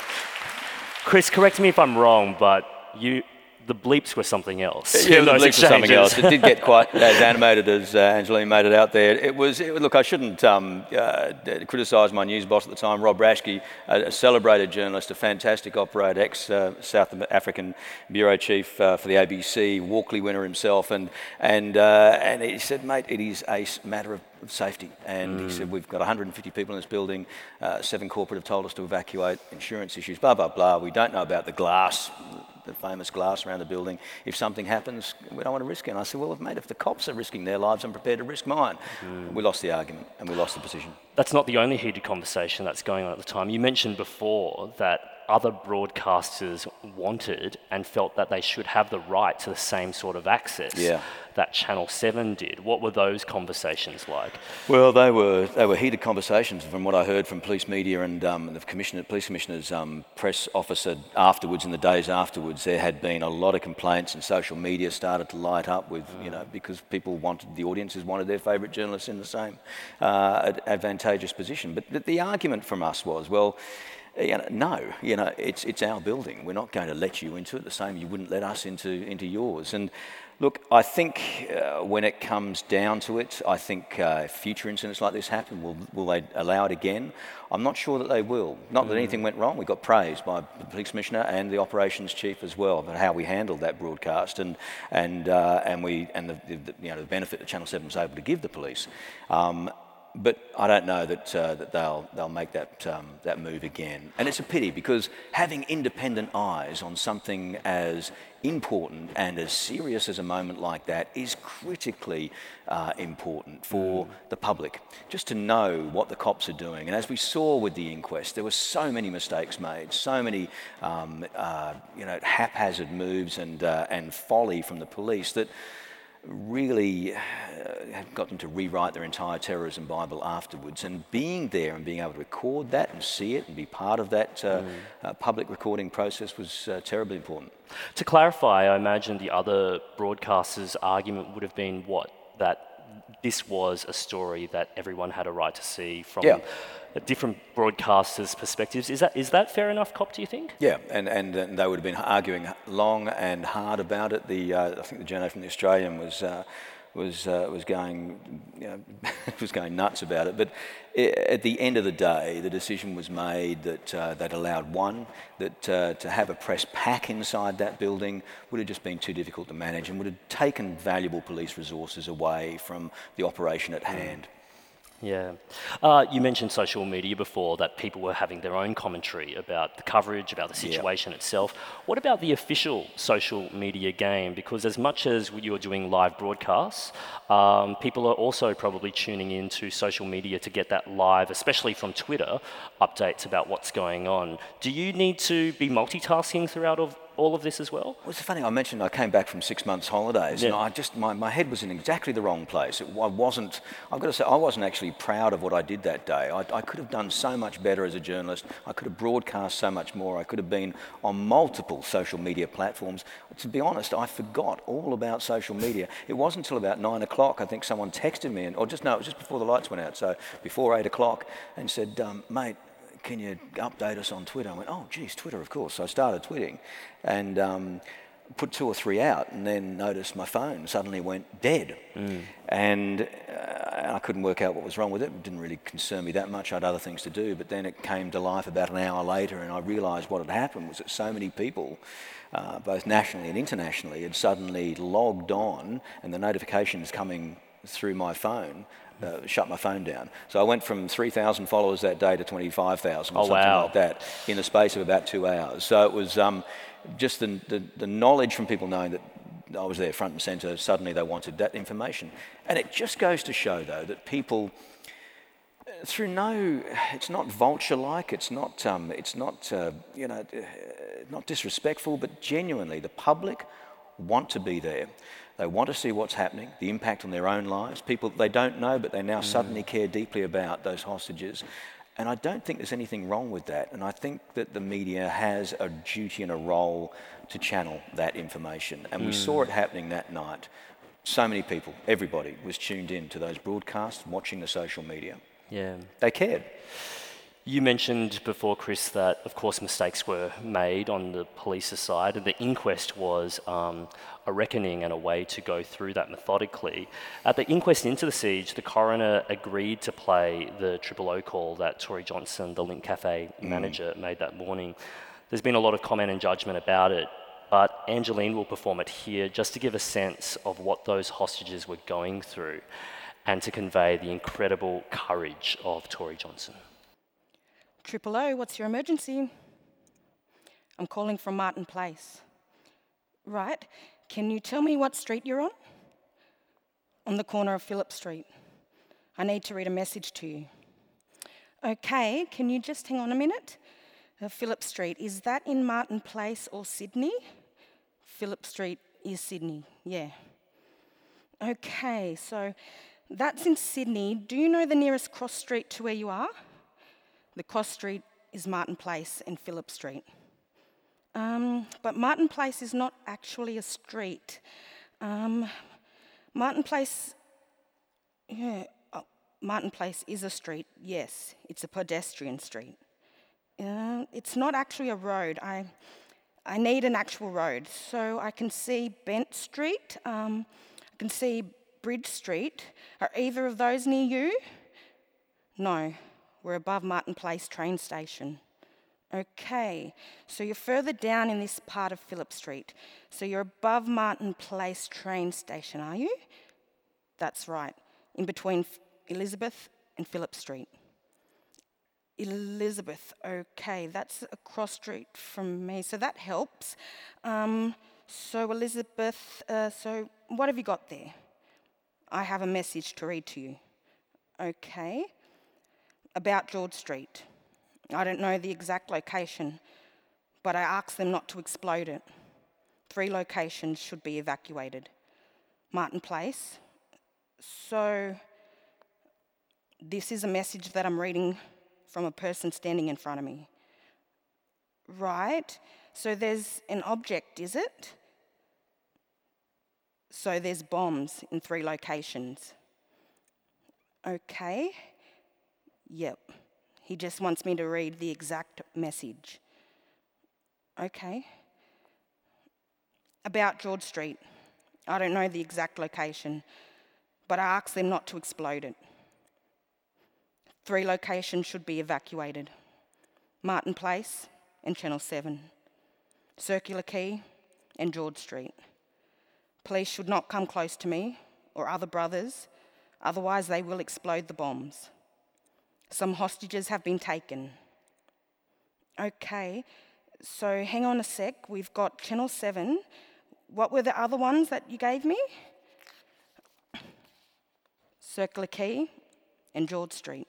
Chris, correct me if I'm wrong, but you the bleeps were something else. Yeah, the bleeps exchanges. were something else. It did get quite as animated as uh, Angeline made it out there. It was, it, look, I shouldn't um, uh, criticise my news boss at the time, Rob Raschke, a, a celebrated journalist, a fantastic operator, ex-South uh, African bureau chief uh, for the ABC, Walkley winner himself, and, and, uh, and he said, mate, it is a matter of safety. And mm. he said, We've got 150 people in this building, uh, seven corporate have told us to evacuate, insurance issues, blah, blah, blah. We don't know about the glass, the famous glass around the building. If something happens, we don't want to risk it. And I said, well, mate, if the cops are risking their lives, I'm prepared to risk mine. Mm. We lost the argument and we lost the position. That's not the only heated conversation that's going on at the time. You mentioned before that other broadcasters wanted and felt that they should have the right to the same sort of access yeah. that Channel 7 did. What were those conversations like? Well, they were, they were heated conversations from what I heard from police media and um, the commissioner, police commissioner's um, press officer afterwards, in the days afterwards, there had been a lot of complaints and social media started to light up with, you know, because people wanted, the audiences wanted their favourite journalists in the same uh, advantageous position. But the, the argument from us was, well, you know, no, you know, it's, it's our building. We're not going to let you into it the same you wouldn't let us into, into yours. And Look, I think uh, when it comes down to it, I think uh, future incidents like this happen, will, will they allow it again? I'm not sure that they will. Not that anything went wrong. We got praised by the police commissioner and the operations chief as well about how we handled that broadcast and and uh, and we and the, the, you know the benefit that Channel 7 was able to give the police. Um, but I don't know that, uh, that they'll, they'll make that, um, that move again. And it's a pity because having independent eyes on something as important and as serious as a moment like that is critically uh, important for the public. Just to know what the cops are doing. And as we saw with the inquest, there were so many mistakes made, so many um, uh, you know, haphazard moves and, uh, and folly from the police that really uh, got them to rewrite their entire terrorism Bible afterwards. And being there and being able to record that and see it and be part of that uh, mm. uh, public recording process was uh, terribly important. To clarify, I imagine the other broadcasters' argument would have been what? That this was a story that everyone had a right to see from yeah. different broadcasters' perspectives. Is that, is that fair enough, Cop, do you think? Yeah, and, and, and they would have been arguing long and hard about it. The, uh, I think the journalist from The Australian was. Uh, was uh, was going you know, was going nuts about it. But at the end of the day, the decision was made that uh, that allowed one that uh, to have a press pack inside that building would have just been too difficult to manage and would have taken valuable police resources away from the operation at hand. Yeah. Uh, you mentioned social media before, that people were having their own commentary about the coverage, about the situation itself. What about the official social media game? Because as much as you're doing live broadcasts, um, people are also probably tuning into social media to get that live, especially from Twitter, updates about what's going on. Do you need to be multitasking throughout all of this as well? Well, it's funny, I mentioned I came back from six months holidays yeah. and I just, my, my head was in exactly the wrong place. It, I wasn't, I've got to say, I wasn't actually proud of what I did that day. I, I could have done so much better as a journalist. I could have broadcast so much more. I could have been on multiple social media platforms. To be honest, I forgot all about social media. It wasn't until about nine o'clock, I think someone texted me, and, or just, no, it was just before the lights went out, so before eight o'clock, and said, um, mate, can you update us on Twitter? I went, oh, geez, Twitter, of course. So I started tweeting and um, put two or three out and then noticed my phone suddenly went dead. Mm. And uh, I couldn't work out what was wrong with it. It didn't really concern me that much. I had other things to do. But then it came to life about an hour later and I realised what had happened was that so many people uh, both nationally and internationally, had suddenly logged on and the notifications coming through my phone uh, shut my phone down. So I went from 3,000 followers that day to 25,000 or oh, something wow. like that in the space of about two hours. So it was um, just the, the, the, knowledge from people knowing that I was there front and centre, suddenly they wanted that information. And it just goes to show, though, that people, through no, it's not vulture-like, it's not, um, it's not, uh, you know, uh, not disrespectful, but genuinely, the public want to be there. They want to see what's happening, the impact on their own lives. People they don't know, but they now mm. suddenly care deeply about those hostages. And I don't think there's anything wrong with that. And I think that the media has a duty and a role to channel that information. And mm. we saw it happening that night. So many people, everybody was tuned in to those broadcasts, watching the social media. Yeah. They cared. You mentioned before, Chris, that of course mistakes were made on the police's side, and the inquest was um, a reckoning and a way to go through that methodically. At the inquest into the siege, the coroner agreed to play the triple O call that Tori Johnson, the Lindt Cafe mm. manager, mm. made that morning. There's been a lot of comment and judgment about it, but Angeline will perform it here just to give a sense of what those hostages were going through and to convey the incredible courage of Tori Johnson. Triple O, what's your emergency? I'm calling from Martin Place. Right. Can you tell me what street you're on? On the corner of Phillip Street. I need to read a message to you. Okay, can you just hang on a minute? Uh, Phillip Street, is that in Martin Place or Sydney? Phillip Street is Sydney, yeah. Okay, so that's in Sydney. Do you know the nearest cross street to where you are? The cross street is Martin Place and Phillip Street. Um, but Martin Place is not actually a street. Um, Martin Place, yeah, oh, Martin Place is a street, yes, it's a pedestrian street. Uh, it's not actually a road. I, I need an actual road. So I can see Bent Street, um, I can see Bridge Street. Are either of those near you? No, we're above Martin Place train station. Okay, so you're further down in this part of Phillip Street. So you're above Martin Place train station, are you? That's right, in between Elizabeth and Phillip Street. Elizabeth, okay, that's across street from me, so that helps. Um, so, Elizabeth, uh, so what have you got there? I have a message to read to you. Okay. About George Street. I don't know the exact location, but I asked them not to explode it. Three locations should be evacuated Martin Place. So, this is a message that I'm reading from a person standing in front of me. Right? So, there's an object, is it? So, there's bombs in three locations. Okay. Yep. He just wants me to read the exact message. Okay. About George Street. I don't know the exact location, but I asked them not to explode it. Three locations should be evacuated Martin Place and Channel 7, Circular Quay and George Street. Police should not come close to me or other brothers, otherwise, they will explode the bombs. Some hostages have been taken. Okay, so hang on a sec. We've got Channel 7. What were the other ones that you gave me? Circular Quay and George Street.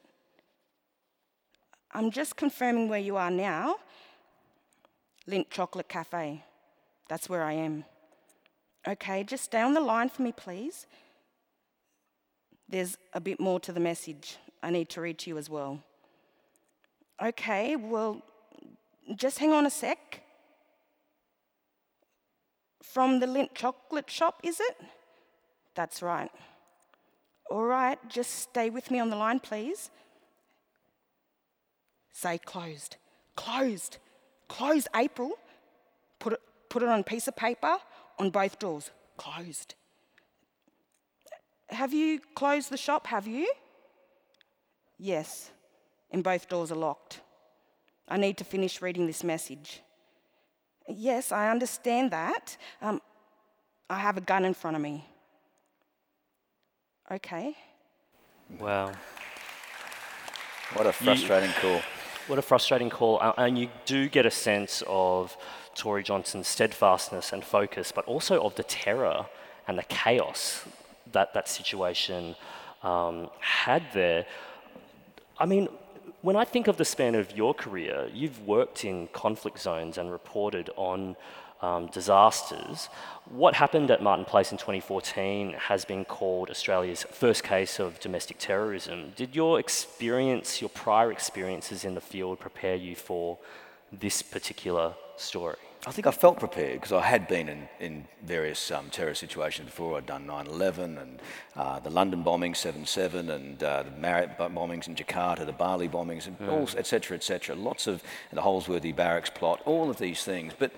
I'm just confirming where you are now. Lindt Chocolate Cafe. That's where I am. Okay, just stay on the line for me, please. There's a bit more to the message. I need to read to you as well. Okay, well, just hang on a sec. From the Lindt chocolate shop, is it? That's right. All right, just stay with me on the line, please. Say closed. Closed. Closed, April. Put it, put it on a piece of paper on both doors. Closed. Have you closed the shop, have you? Yes, and both doors are locked. I need to finish reading this message. Yes, I understand that. Um, I have a gun in front of me. Okay. Wow. What a frustrating you, call. What a frustrating call. And you do get a sense of Tori Johnson's steadfastness and focus, but also of the terror and the chaos that that situation um, had there. I mean, when I think of the span of your career, you've worked in conflict zones and reported on um, disasters. What happened at Martin Place in 2014 has been called Australia's first case of domestic terrorism. Did your experience, your prior experiences in the field, prepare you for this particular story? I think I felt prepared because I had been in, in various um, terror situations before. I'd done 9 11 and uh, the London bombing, 7 7, and uh, the Marriott bombings in Jakarta, the Bali bombings, and all, et cetera, et cetera. Lots of the Holsworthy barracks plot, all of these things. But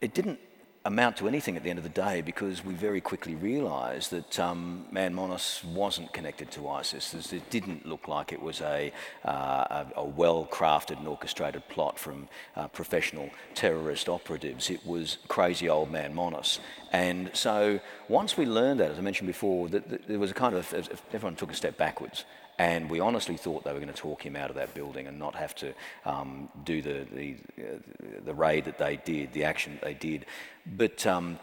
it didn't amount to anything at the end of the day because we very quickly realised that um, Man Monis wasn't connected to ISIS. It didn't look like it was a, uh, a, well crafted and orchestrated plot from uh, professional terrorist operatives. It was crazy old Man Monis. And so once we learned that, as I mentioned before, that, that there was a kind of, everyone took a step backwards and we honestly thought they were going to talk him out of that building and not have to um, do the, the, uh, the raid that they did, the action that they did. But um,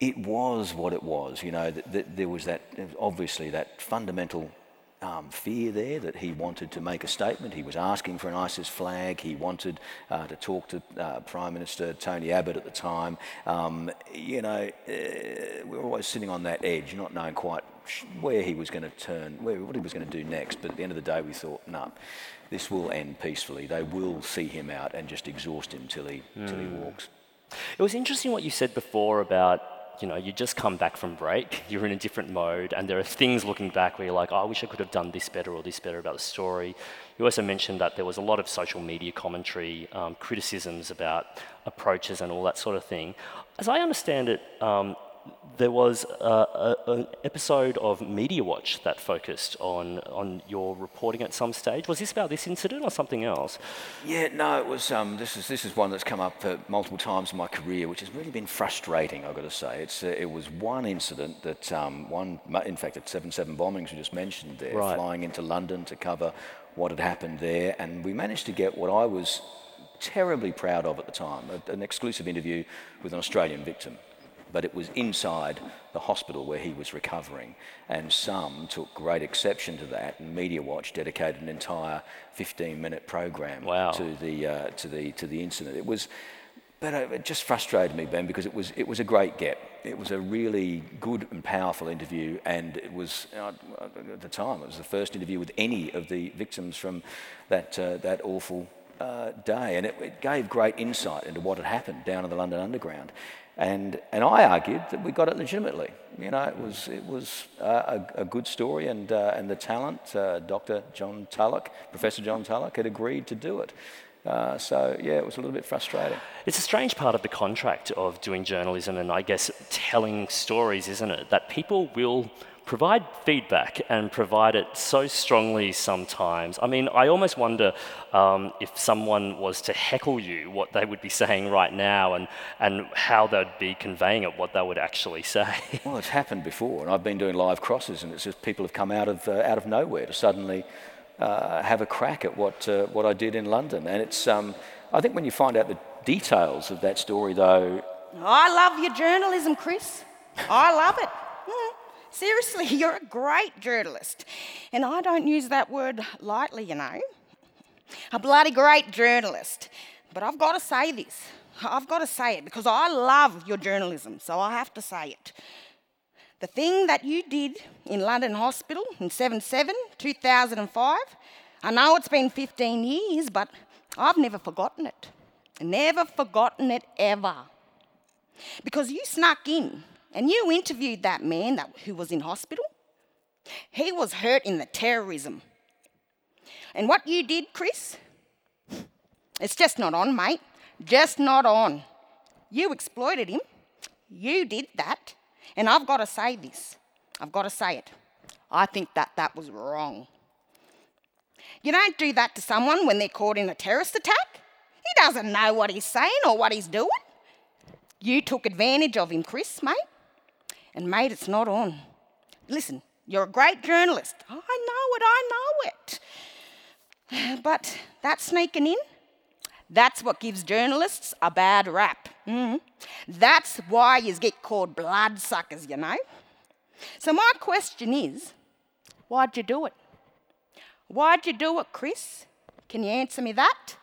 it was what it was. You know, th- th- there was that, obviously, that fundamental um, fear there that he wanted to make a statement. He was asking for an ISIS flag. He wanted uh, to talk to uh, Prime Minister Tony Abbott at the time. Um, you know, uh, we're always sitting on that edge, not knowing quite where he was going to turn, where, what he was going to do next. But at the end of the day, we thought, no, this will end peacefully. They will see him out and just exhaust him till he, mm. till he hmm. walks. It was interesting what you said before about you know, you just come back from break, you're in a different mode, and there are things looking back where you're like, oh, I wish I could have done this better or this better about the story. You also mentioned that there was a lot of social media commentary, um, criticisms about approaches and all that sort of thing. As I understand it, um, there was an episode of Media Watch that focused on, on your reporting at some stage. Was this about this incident or something else? Yeah, no, it was. Um, this is this is one that's come up uh, multiple times in my career, which has really been frustrating. I've got to say, it's uh, it was one incident that um, one, in fact, at seven seven bombings you just mentioned there, right. flying into London to cover what had happened there, and we managed to get what I was terribly proud of at the time, an exclusive interview with an Australian victim but it was inside the hospital where he was recovering. And some took great exception to that, and Media Watch dedicated an entire 15-minute program wow. to the uh, to the to the incident. It was. But it just frustrated me, Ben, because it was, it was a great get. It was a really good and powerful interview, and it was, uh, at the time, it was the first interview with any of the victims from that, uh, that awful uh, day. And it, it, gave great insight into what had happened down in the London Underground. And, and I argued that we got it legitimately. You know, it was, it was uh, a, a, good story, and, uh, and the talent, uh, Dr. John Tulloch, Professor John Tulloch, had agreed to do it. Uh, so, yeah, it was a little bit frustrating. It's a strange part of the contract of doing journalism and I guess telling stories, isn't it? That people will provide feedback and provide it so strongly sometimes. I mean, I almost wonder um, if someone was to heckle you, what they would be saying right now and, and how they'd be conveying it, what they would actually say. Well, it's happened before, and I've been doing live crosses, and it's just people have come out of, uh, out of nowhere to suddenly uh, have a crack at what, uh, what I did in London. And it's, um, I think when you find out the details of that story, though. I love your journalism, Chris. I love it. Seriously, you're a great journalist. And I don't use that word lightly, you know. A bloody great journalist. But I've got to say this. I've got to say it because I love your journalism, so I have to say it. The thing that you did in London Hospital in 77, 2005, I know it's been 15 years, but I've never forgotten it. Never forgotten it ever. Because you snuck in and you interviewed that man that, who was in hospital. He was hurt in the terrorism. And what you did, Chris, it's just not on, mate. Just not on. You exploited him. You did that. And I've got to say this. I've got to say it. I think that that was wrong. You don't do that to someone when they're caught in a terrorist attack. He doesn't know what he's saying or what he's doing. You took advantage of him, Chris, mate. And, mate, it's not on. Listen, you're a great journalist. I know it, I know it. But that sneaking in, that's what gives journalists a bad rap. Mm. That's why you get called bloodsuckers, you know. So, my question is why'd you do it? Why'd you do it, Chris? Can you answer me that?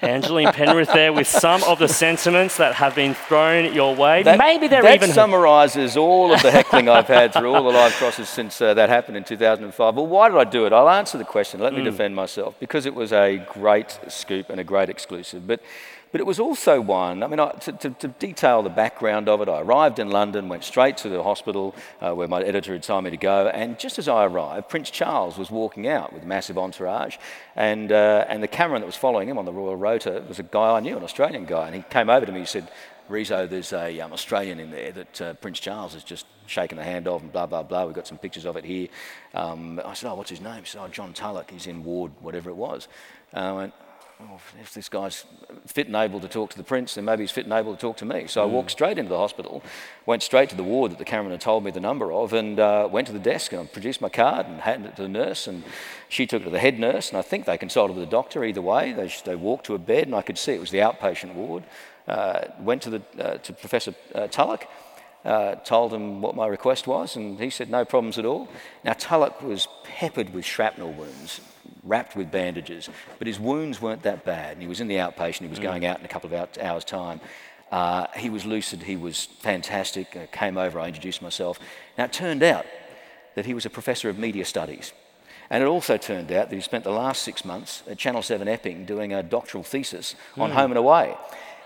Angeline Penrith there with some of the sentiments that have been thrown your way. That, Maybe they're that even. summarises all of the heckling I've had through all the live crosses since uh, that happened in 2005. Well, why did I do it? I'll answer the question. Let me mm. defend myself. Because it was a great scoop and a great exclusive. But but it was also one, I mean, I, to, to, to, detail the background of it, I arrived in London, went straight to the hospital uh, where my editor had told me to go, and just as I arrived, Prince Charles was walking out with a massive entourage, and, uh, and the cameraman that was following him on the Royal Rota was a guy I knew, an Australian guy, and he came over to me and said, Riso, there's a um, Australian in there that uh, Prince Charles has just shaken the hand of and blah, blah, blah. We've got some pictures of it here. Um, I said, oh, what's his name? He said, oh, John Tulloch. He's in Ward, whatever it was. Uh, I went, oh, if this guy's fit and able to talk to the prince, then maybe he's fit and able to talk to me. So mm. I walked straight into the hospital, went straight to the ward that the cameraman had told me the number of, and uh, went to the desk and I produced my card and handed it to the nurse. And she took it to the head nurse, and I think they consulted with the doctor either way. They, they walked to a bed, and I could see it was the outpatient ward. Uh, went to, the, uh, to Professor uh, Tulloch. Uh, told him what my request was, and he said no problems at all. Now, Tulloch was peppered with shrapnel wounds, wrapped with bandages, but his wounds weren't that bad. and He was in the outpatient, he was mm. going out in a couple of hours' time. Uh, he was lucid, he was fantastic, uh, came over, I introduced myself. Now, it turned out that he was a professor of media studies. And it also turned out that he spent the last six months at Channel 7 Epping doing a doctoral thesis on mm. home and away.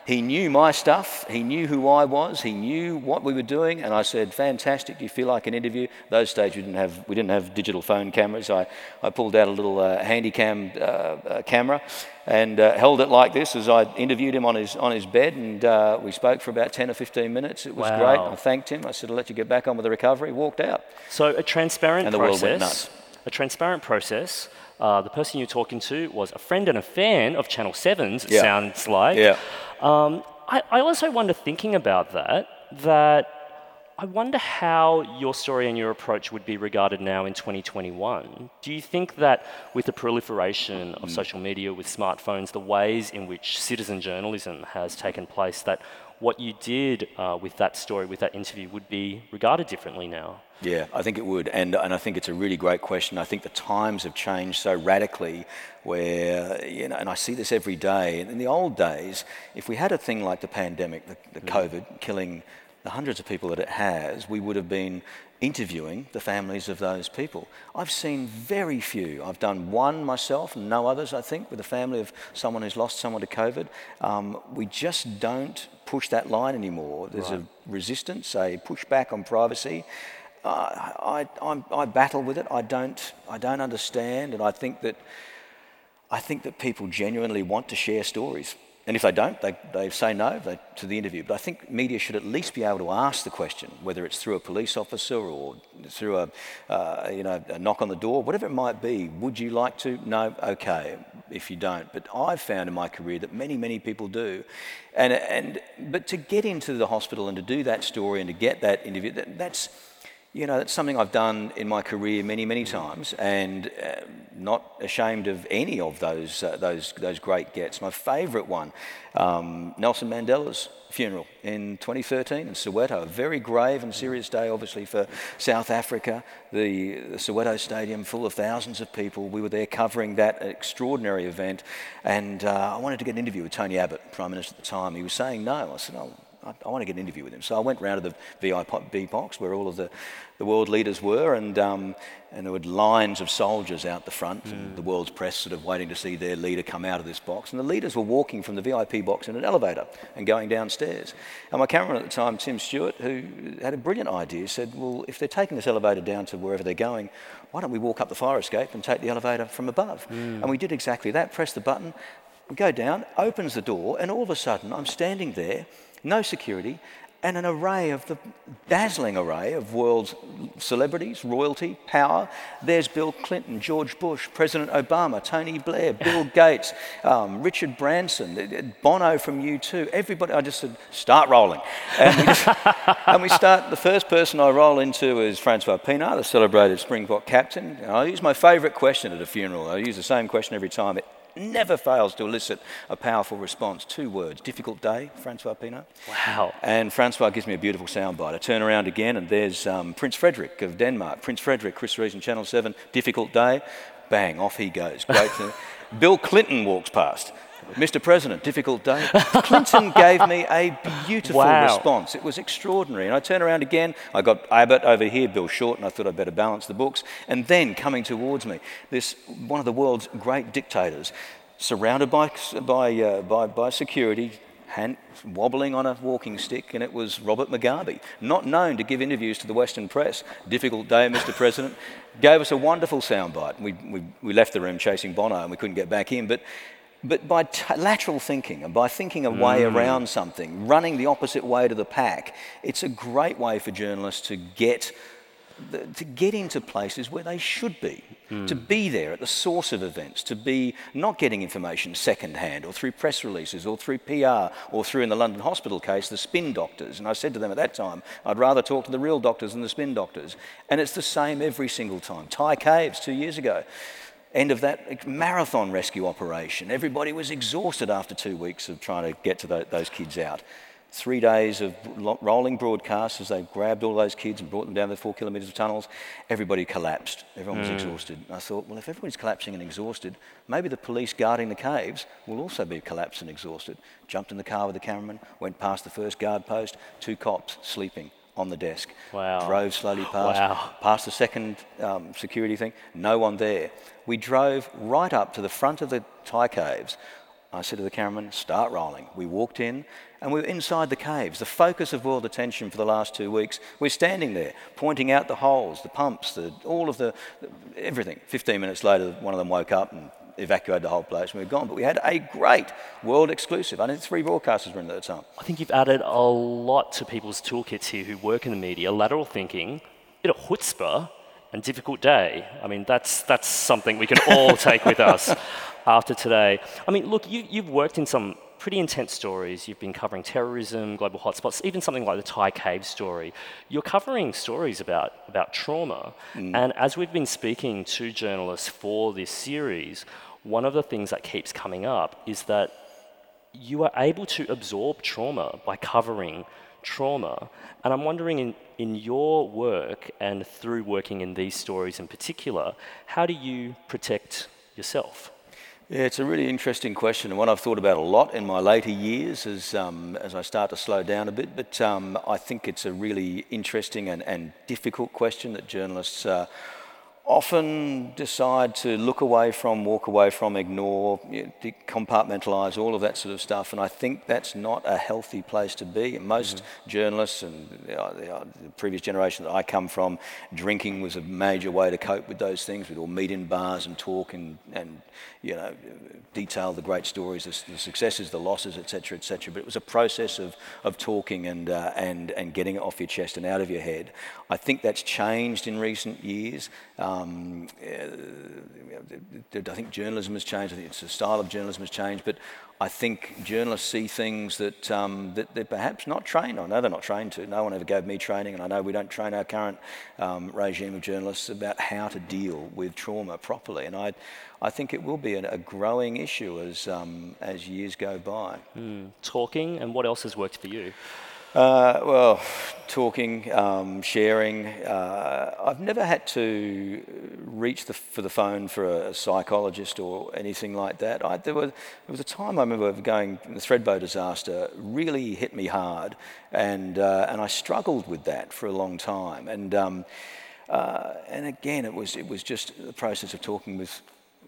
He knew my stuff, he knew who I was, he knew what we were doing, and I said, Fantastic, do you feel like an interview? Those days we didn't have, we didn't have digital phone cameras. I, I pulled out a little uh, handy cam uh, uh, camera and uh, held it like this as I interviewed him on his, on his bed, and uh, we spoke for about 10 or 15 minutes. It was Wow. great. I thanked him. I said, I'll let you get back on with the recovery. Walked out. So a transparent And the world went process. nuts. A transparent process. Uh, the person you're talking to was a friend and a fan of Channel 7's, it Yeah. sounds like. Yeah. Um, I, I also wonder, thinking about that, that I wonder how your story and your approach would be regarded now in 2021. Do you think that with the proliferation of social media, with smartphones, the ways in which citizen journalism has taken place, that what you did uh, with that story, with that interview, would be regarded differently now? Yeah, I think it would, and and I think it's a really great question. I think the times have changed so radically, where you know, and I see this every day. In the old days, if we had a thing like the pandemic, the, the COVID, killing the hundreds of people that it has, we would have been interviewing the families of those people. I've seen very few. I've done one myself, no others, I think, with a family of someone who's lost someone to COVID. Um, we just don't push that line anymore. There's a resistance, a pushback on privacy. Uh, I, I'm, I battle with it. I don't, I don't understand, and I think that, I think that people genuinely want to share stories. And if they don't, they, they say no they, to the interview. But I think media should at least be able to ask the question, whether it's through a police officer or through a, uh, you know, a knock on the door, whatever it might be. Would you like to? No, okay. If you don't, but I've found in my career that many, many people do, and and but to get into the hospital and to do that story and to get that interview, that, that's you know, that's something I've done in my career many, many times, and uh, not ashamed of any of those uh, those those great gets. My favourite one, um, Nelson Mandela's funeral in 2013 in Soweto. A very grave and serious day, obviously, for South Africa. The, the Soweto Stadium full of thousands of people. We were there covering that extraordinary event, and uh, I wanted to get an interview with Tony Abbott, Prime Minister at the time. He was saying no. I said, oh, I, I want to get an interview with him. So I went round to the VIP box where all of the, the world leaders were, and, um, and there were lines of soldiers out the front, and the world's press sort of waiting to see their leader come out of this box. And the leaders were walking from the VIP box in an elevator and going downstairs. And my cameraman at the time, Tim Stewart, who had a brilliant idea, said, Well, if they're taking this elevator down to wherever they're going, why don't we walk up the fire escape and take the elevator from above? And we did exactly that, press the button, we go down, opens the door, and all of a sudden I'm standing there, no security, and an array of the dazzling array of world's celebrities, royalty, power. There's Bill Clinton, George Bush, President Obama, Tony Blair, Bill Gates, um, Richard Branson, Bono from U2. Everybody, I just said, start rolling. And we, just, and we start, the first person I roll into is Francois Pienaar, the celebrated Springbok captain. And I use my favourite question at a funeral. I use the same question every time. It never fails to elicit a powerful response. Two words difficult day, Francois Pienaar. Wow. And Francois gives me a beautiful soundbite. I turn around again, and there's um, Prince Frederick of Denmark. Prince Frederick, Chris Reason, Channel 7, difficult day. Bang, off he goes. Great. Bill Clinton walks past. Mr. President, difficult day. Clinton gave me a beautiful Wow. response. It was extraordinary. And I turn around again. I got Abbott over here, Bill Shorten, and I thought I'd better balance the books. And then coming towards me, this one of the world's great dictators, surrounded by, by, uh, by, by security, hand, wobbling on a walking stick, and it was Robert Mugabe, not known to give interviews to the Western press. Difficult day, Mr. President. Gave us a wonderful soundbite. We, we, we left the room chasing Bono and we couldn't get back in. But, but by t- lateral thinking and by thinking a way mm. around something, running the opposite way to the pack, it's a great way for journalists to get the, to get into places where they should be, to mm. be there at the source of events, to be not getting information secondhand or through press releases or through PR or through, in the London hospital case, the spin doctors. And I said to them at that time, I'd rather talk to the real doctors than the spin doctors. And it's the same every single time. Thai Caves two years ago. End of that marathon rescue operation. Everybody was exhausted after two weeks of trying to get to tho- those kids out three days of rolling broadcasts as they grabbed all those kids and brought them down the four kilometres of tunnels. Everybody collapsed. Everyone was hmm. exhausted. And I thought, well, if everybody's collapsing and exhausted, maybe the police guarding the caves will also be collapsed and exhausted. Jumped in the car with the cameraman, went past the first guard post, two cops sleeping on the desk. Wow. Drove slowly past, Wow. past the second um, security thing, no one there. We drove right up to the front of the Thai caves I said to the cameraman, start rolling. We walked in and we were inside the caves. The focus of world attention for the last two weeks, we're standing there pointing out the holes, the pumps, the, all of the, everything. 15 minutes later, one of them woke up and evacuated the whole place and we were gone. But we had a great world exclusive. I think three broadcasters were in at the time. I think you've added a lot to people's toolkits here who work in the media, lateral thinking, bit of chutzpah, and difficult day. I mean, that's, that's something we can all take with us after today. I mean, look, you, you've worked in some pretty intense stories. You've been covering terrorism, global hotspots, even something like the Thai cave story. You're covering stories about, about trauma. Mm. And as we've been speaking to journalists for this series, one of the things that keeps coming up is that you are able to absorb trauma by covering trauma. And I'm wondering, in, in your work and through working in these stories in particular, how do you protect yourself? Yeah, it's a really interesting question, and one I've thought about a lot in my later years as, um, as I start to slow down a bit. But um, I think it's a really interesting and, and difficult question that journalists uh, often decide to look away from, walk away from, ignore, compartmentalize, all of that sort of stuff. And I think that's not a healthy place to be. most mm-hmm. journalists and the previous generation that I come from, drinking was a major way to cope with those things. We'd all meet in bars and talk and, and you know, detail the great stories, the, the successes, the losses, etc., etc. But it was a process of, of talking and, uh, and, and getting it off your chest and out of your head. I think that's changed in recent years. Um, I think journalism has changed. I think the style of journalism has changed. But I think journalists see things that, um, that they're perhaps not trained on. Know they're not trained to. No one ever gave me training, and I know we don't train our current um, regime of journalists about how to deal with trauma properly. And I, I think it will be a, a growing issue as, um, as years go by. Mm. Talking, and what else has worked for you? Uh, well, talking, um, sharing. Uh, I've never had to reach the, for the phone for a, psychologist or anything like that. I, there, were, there was a time I remember going, the Thredbo disaster really hit me hard, and, uh, and I struggled with that for a long time. And, um, uh, and again, it was, it was just the process of talking with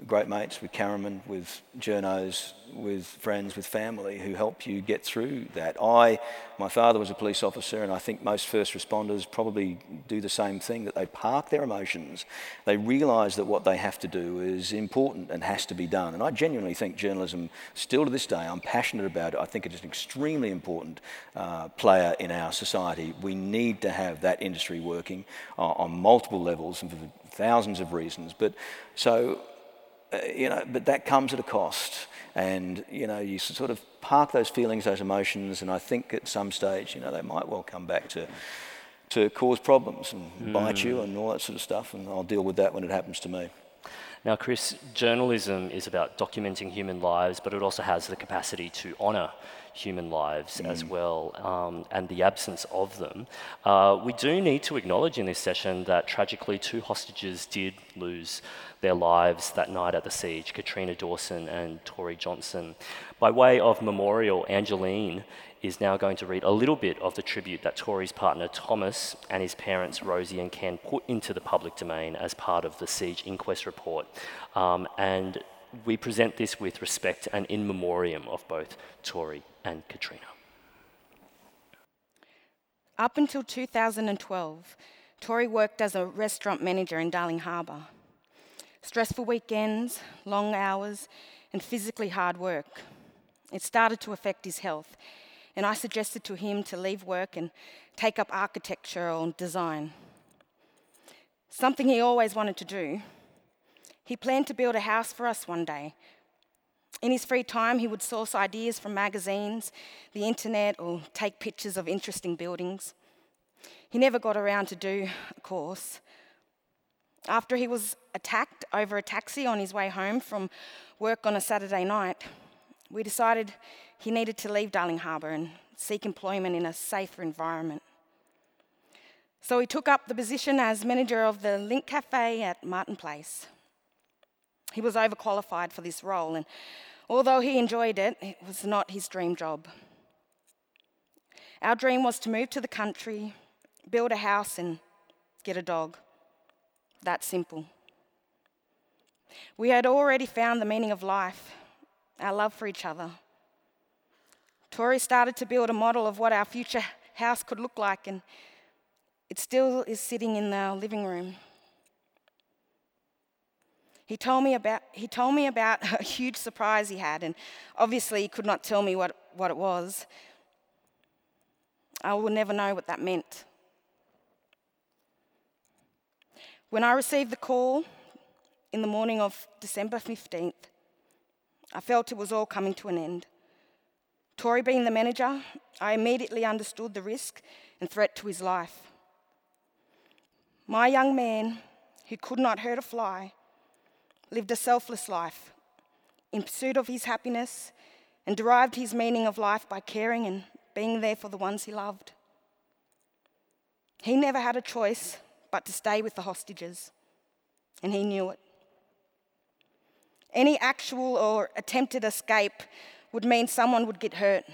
great mates, with cameramen, with journos, with friends, with family who help you get through that. I, my father was a police officer, and I think most first responders probably do the same thing that they park their emotions. They realise that what they have to do is important and has to be done. And I genuinely think journalism, still to this day, I'm passionate about it. I think it is an extremely important uh, player in our society. We need to have that industry working uh, on multiple levels and for thousands of reasons. But so uh, you know, but that comes at a cost. And, you know, you sort of park those feelings, those emotions, and I think at some stage, you know, they might well come back to, to cause problems and mm. bite you and all that sort of stuff. And I'll deal with that when it happens to me. Now, Chris, journalism is about documenting human lives, but it also has the capacity to honour human lives mm. as well um, and the absence of them. Uh, we do need to acknowledge in this session that tragically two hostages did lose their lives that night at the siege Katrina Dawson and Tori Johnson. By way of memorial, Angeline is now going to read a little bit of the tribute that Tori's partner Thomas and his parents Rosie and Ken put into the public domain as part of the siege inquest report. Um, and we present this with respect and in memoriam of both Tori and Katrina. Up until 2012, Tori worked as a restaurant manager in Darling Harbour. Stressful weekends, long hours, and physically hard work. It started to affect his health, and I suggested to him to leave work and take up architecture or design. Something he always wanted to do. He planned to build a house for us one day. In his free time, he would source ideas from magazines, the internet, or take pictures of interesting buildings. He never got around to do a course, after he was attacked over a taxi on his way home from work on a Saturday night, we decided he needed to leave Darling Harbour and seek employment in a safer environment. So he took up the position as manager of the Lindt Cafe at Martin Place. He was overqualified for this role, and although he enjoyed it, it was not his dream job. Our dream was to move to the country, build a house, and get a dog. That simple. We had already found the meaning of life, our love for each other. Tori started to build a model of what our future house could look like, and it still is sitting in our living room. He told me about, he told me about a huge surprise he had, and obviously he could not tell me what, what it was. I will never know what that meant. When I received the call in the morning of December 15th, I felt it was all coming to an end. Tori being the manager, I immediately understood the risk and threat to his life. My young man, who could not hurt a fly, lived a selfless life in pursuit of his happiness and derived his meaning of life by caring and being there for the ones he loved. He never had a choice but to stay with the hostages, and he knew it. Any actual or attempted escape would mean someone would get hurt.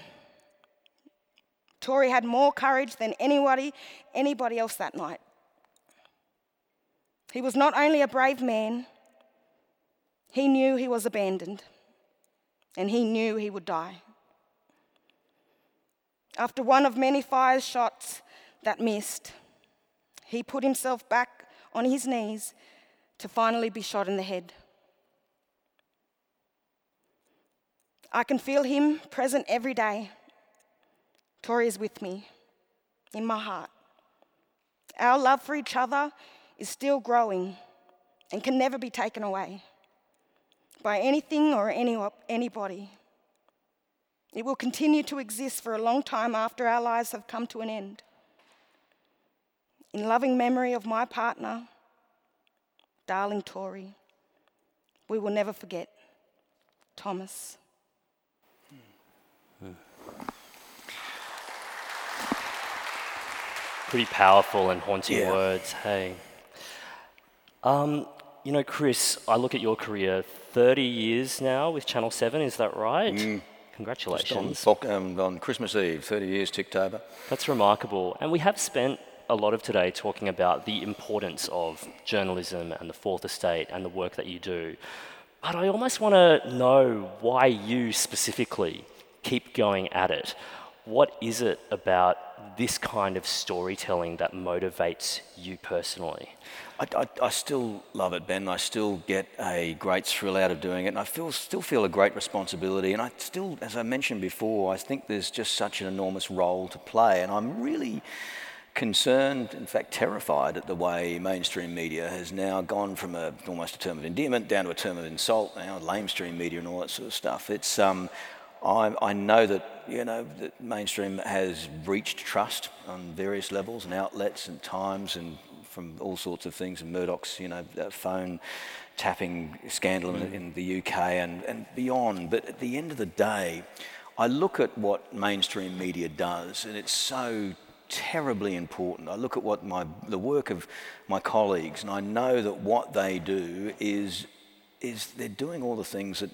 Tori had more courage than anybody, anybody else that night. He was not only a brave man, he knew he was abandoned, and he knew he would die. After one of many fire shots that missed, he put himself back on his knees to finally be shot in the head. I can feel him present every day. Tori is with me in my heart. Our love for each other is still growing and can never be taken away by anything or any, anybody. It will continue to exist for a long time after our lives have come to an end. In loving memory of my partner, darling Tori, we will never forget Thomas. Pretty powerful and haunting yeah. words, hey. Um, you know, Chris, I look at your career 30 years now with Channel 7, is that right? Mm. Congratulations. On, um, on, Christmas Eve, 30 years ticked over. That's remarkable. And we have spent a lot of today talking about the importance of journalism and the fourth estate and the work that you do. But I almost want to know why you specifically keep going at it. What is it about this kind of storytelling that motivates you personally? I, I, I, still love it, Ben. I still get a great thrill out of doing it, and I feel, still feel a great responsibility. And I still, as I mentioned before, I think there's just such an enormous role to play, and I'm really concerned, in fact terrified, at the way mainstream media has now gone from a, almost a term of endearment down to a term of insult, now lamestream media and all that sort of stuff. It's, um, I, I know that you know that mainstream has breached trust on various levels and outlets and times and from all sorts of things, and Murdoch's, you know, phone tapping scandal mm. in, the UK and, and beyond. But at the end of the day, I look at what mainstream media does, and it's so terribly important. I look at what my the work of my colleagues, and I know that what they do is is they're doing all the things that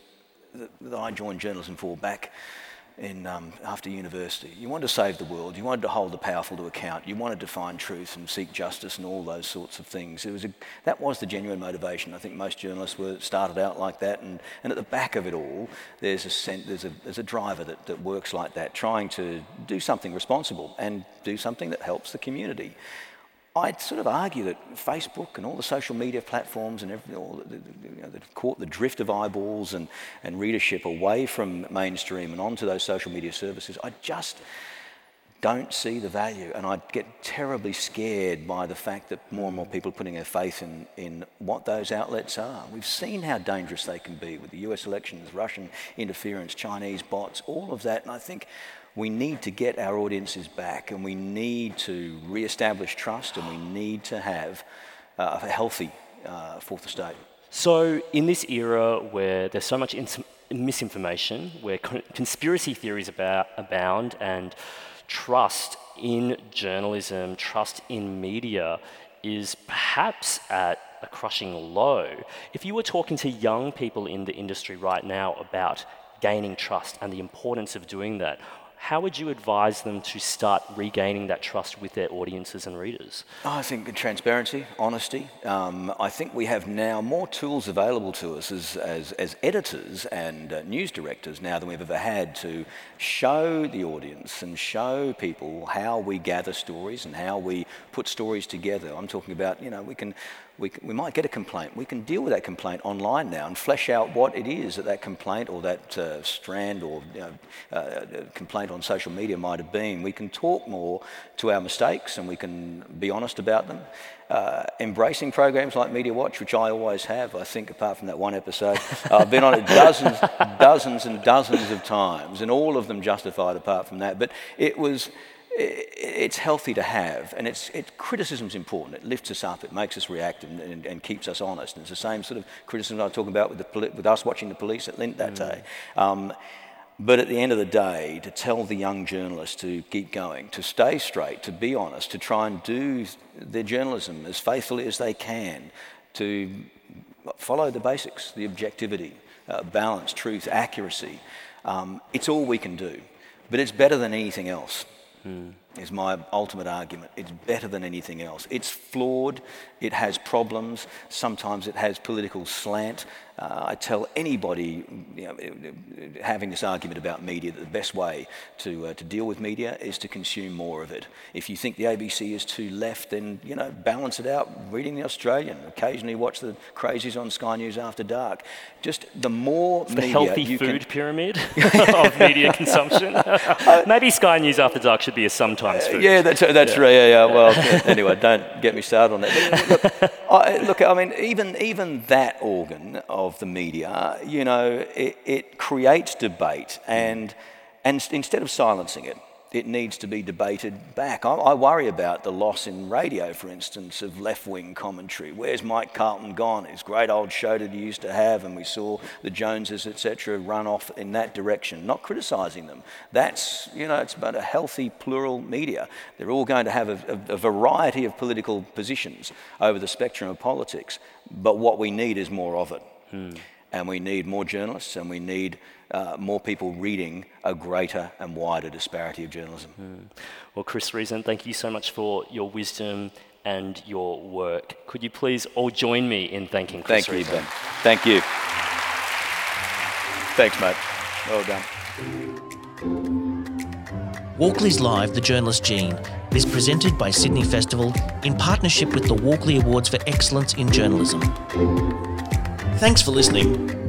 that, that I joined journalism for back in, um, after university. You wanted to save the world. You wanted to hold the powerful to account. You wanted to find truth and seek justice and all those sorts of things. It was a, that was the genuine motivation. I think most journalists were started out like that. And, and at the back of it all, there's a, there's a, there's a driver that, that works like that, trying to do something responsible and do something that helps the community. I'd sort of argue that Facebook and all the social media platforms and every, all the, you know, the, caught the drift of eyeballs and, and readership away from mainstream and onto those social media services. I just don't see the value. And I get terribly scared by the fact that more and more people are putting their faith in, in what those outlets are. We've seen how dangerous they can be with the US elections, Russian interference, Chinese bots, all of that. And I think we need to get our audiences back and we need to re-establish trust and we need to have uh, a healthy uh, fourth estate. So, in this era where there's so much misinformation, where con- conspiracy theories about, abound, and trust in journalism, trust in media is perhaps at a crushing low. If you were talking to young people in the industry right now about gaining trust and the importance of doing that, how would you advise them to start regaining that trust with their audiences and readers? I think transparency, honesty. Um, I think we have now more tools available to us as, as, as editors and uh, news directors now than we've ever had to show the audience and show people how we gather stories and how we put stories together. I'm talking about, you know, we can we, we might get a complaint. We can deal with that complaint online now and flesh out what it is that that complaint or that uh, strand or you know, uh, complaint on social media might have been. We can talk more to our mistakes and we can be honest about them. Uh, embracing programs like Media Watch, which I always have, I think, apart from that one episode, I've been on it dozens, dozens and dozens of times, and all of them justified apart from that. But it was it's healthy to have, and it's, it, criticism's important. It lifts us up, it makes us react, and, and, and, keeps us honest. And it's the same sort of criticism I was talking about with, the, with us watching the police at Lindt that mm. day. Um, but at the end of the day, to tell the young journalists to keep going, to stay straight, to be honest, to try and do their journalism as faithfully as they can, to follow the basics, the objectivity, uh, balance, truth, accuracy, um, it's all we can do. But it's better than anything else. Mm. Is my ultimate argument. It's better than anything else. It's flawed, it has problems, sometimes it has political slant. Uh, I tell anybody you know, having this argument about media that the best way to, uh, to deal with media is to consume more of it. If you think the ABC is too left, then you know balance it out. Reading the Australian, occasionally watch the crazies on Sky News After Dark. Just the more the healthy food can... pyramid of media consumption. Maybe Sky News After Dark should be a sometimes food. Yeah, that's that's yeah. right. Yeah, yeah. Well, anyway, don't get me started on that. Look, I, look, I mean, even even that organ of of the media, you know, it, it creates debate, and, and instead of silencing it, it needs to be debated back. I, I, worry about the loss in radio, for instance, of left wing commentary. Where's Mike Carlton gone? His great old show that he used to have, and we saw the Joneses, etc., run off in that direction, not criticising them. That's, you know, it's about a healthy plural media. They're all going to have a, a, a variety of political positions over the spectrum of politics, but what we need is more of it. Hmm. And we need more journalists and we need uh, more people reading a greater and wider disparity of journalism. Hmm. Well, Chris Reason, thank you so much for your wisdom and your work. Could you please all join me in thanking Chris Thank Reason? you, Ben. Thank you. Thanks, mate. Well done. Walkley's Live, the journalist Gene, is presented by Sydney Festival in partnership with the Walkley Awards for Excellence in Journalism. Thanks for listening.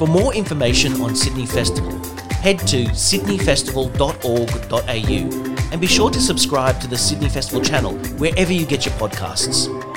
For more information on Sydney Festival, head to sydneyfestival.org.au and be sure to subscribe to the Sydney Festival channel wherever you get your podcasts.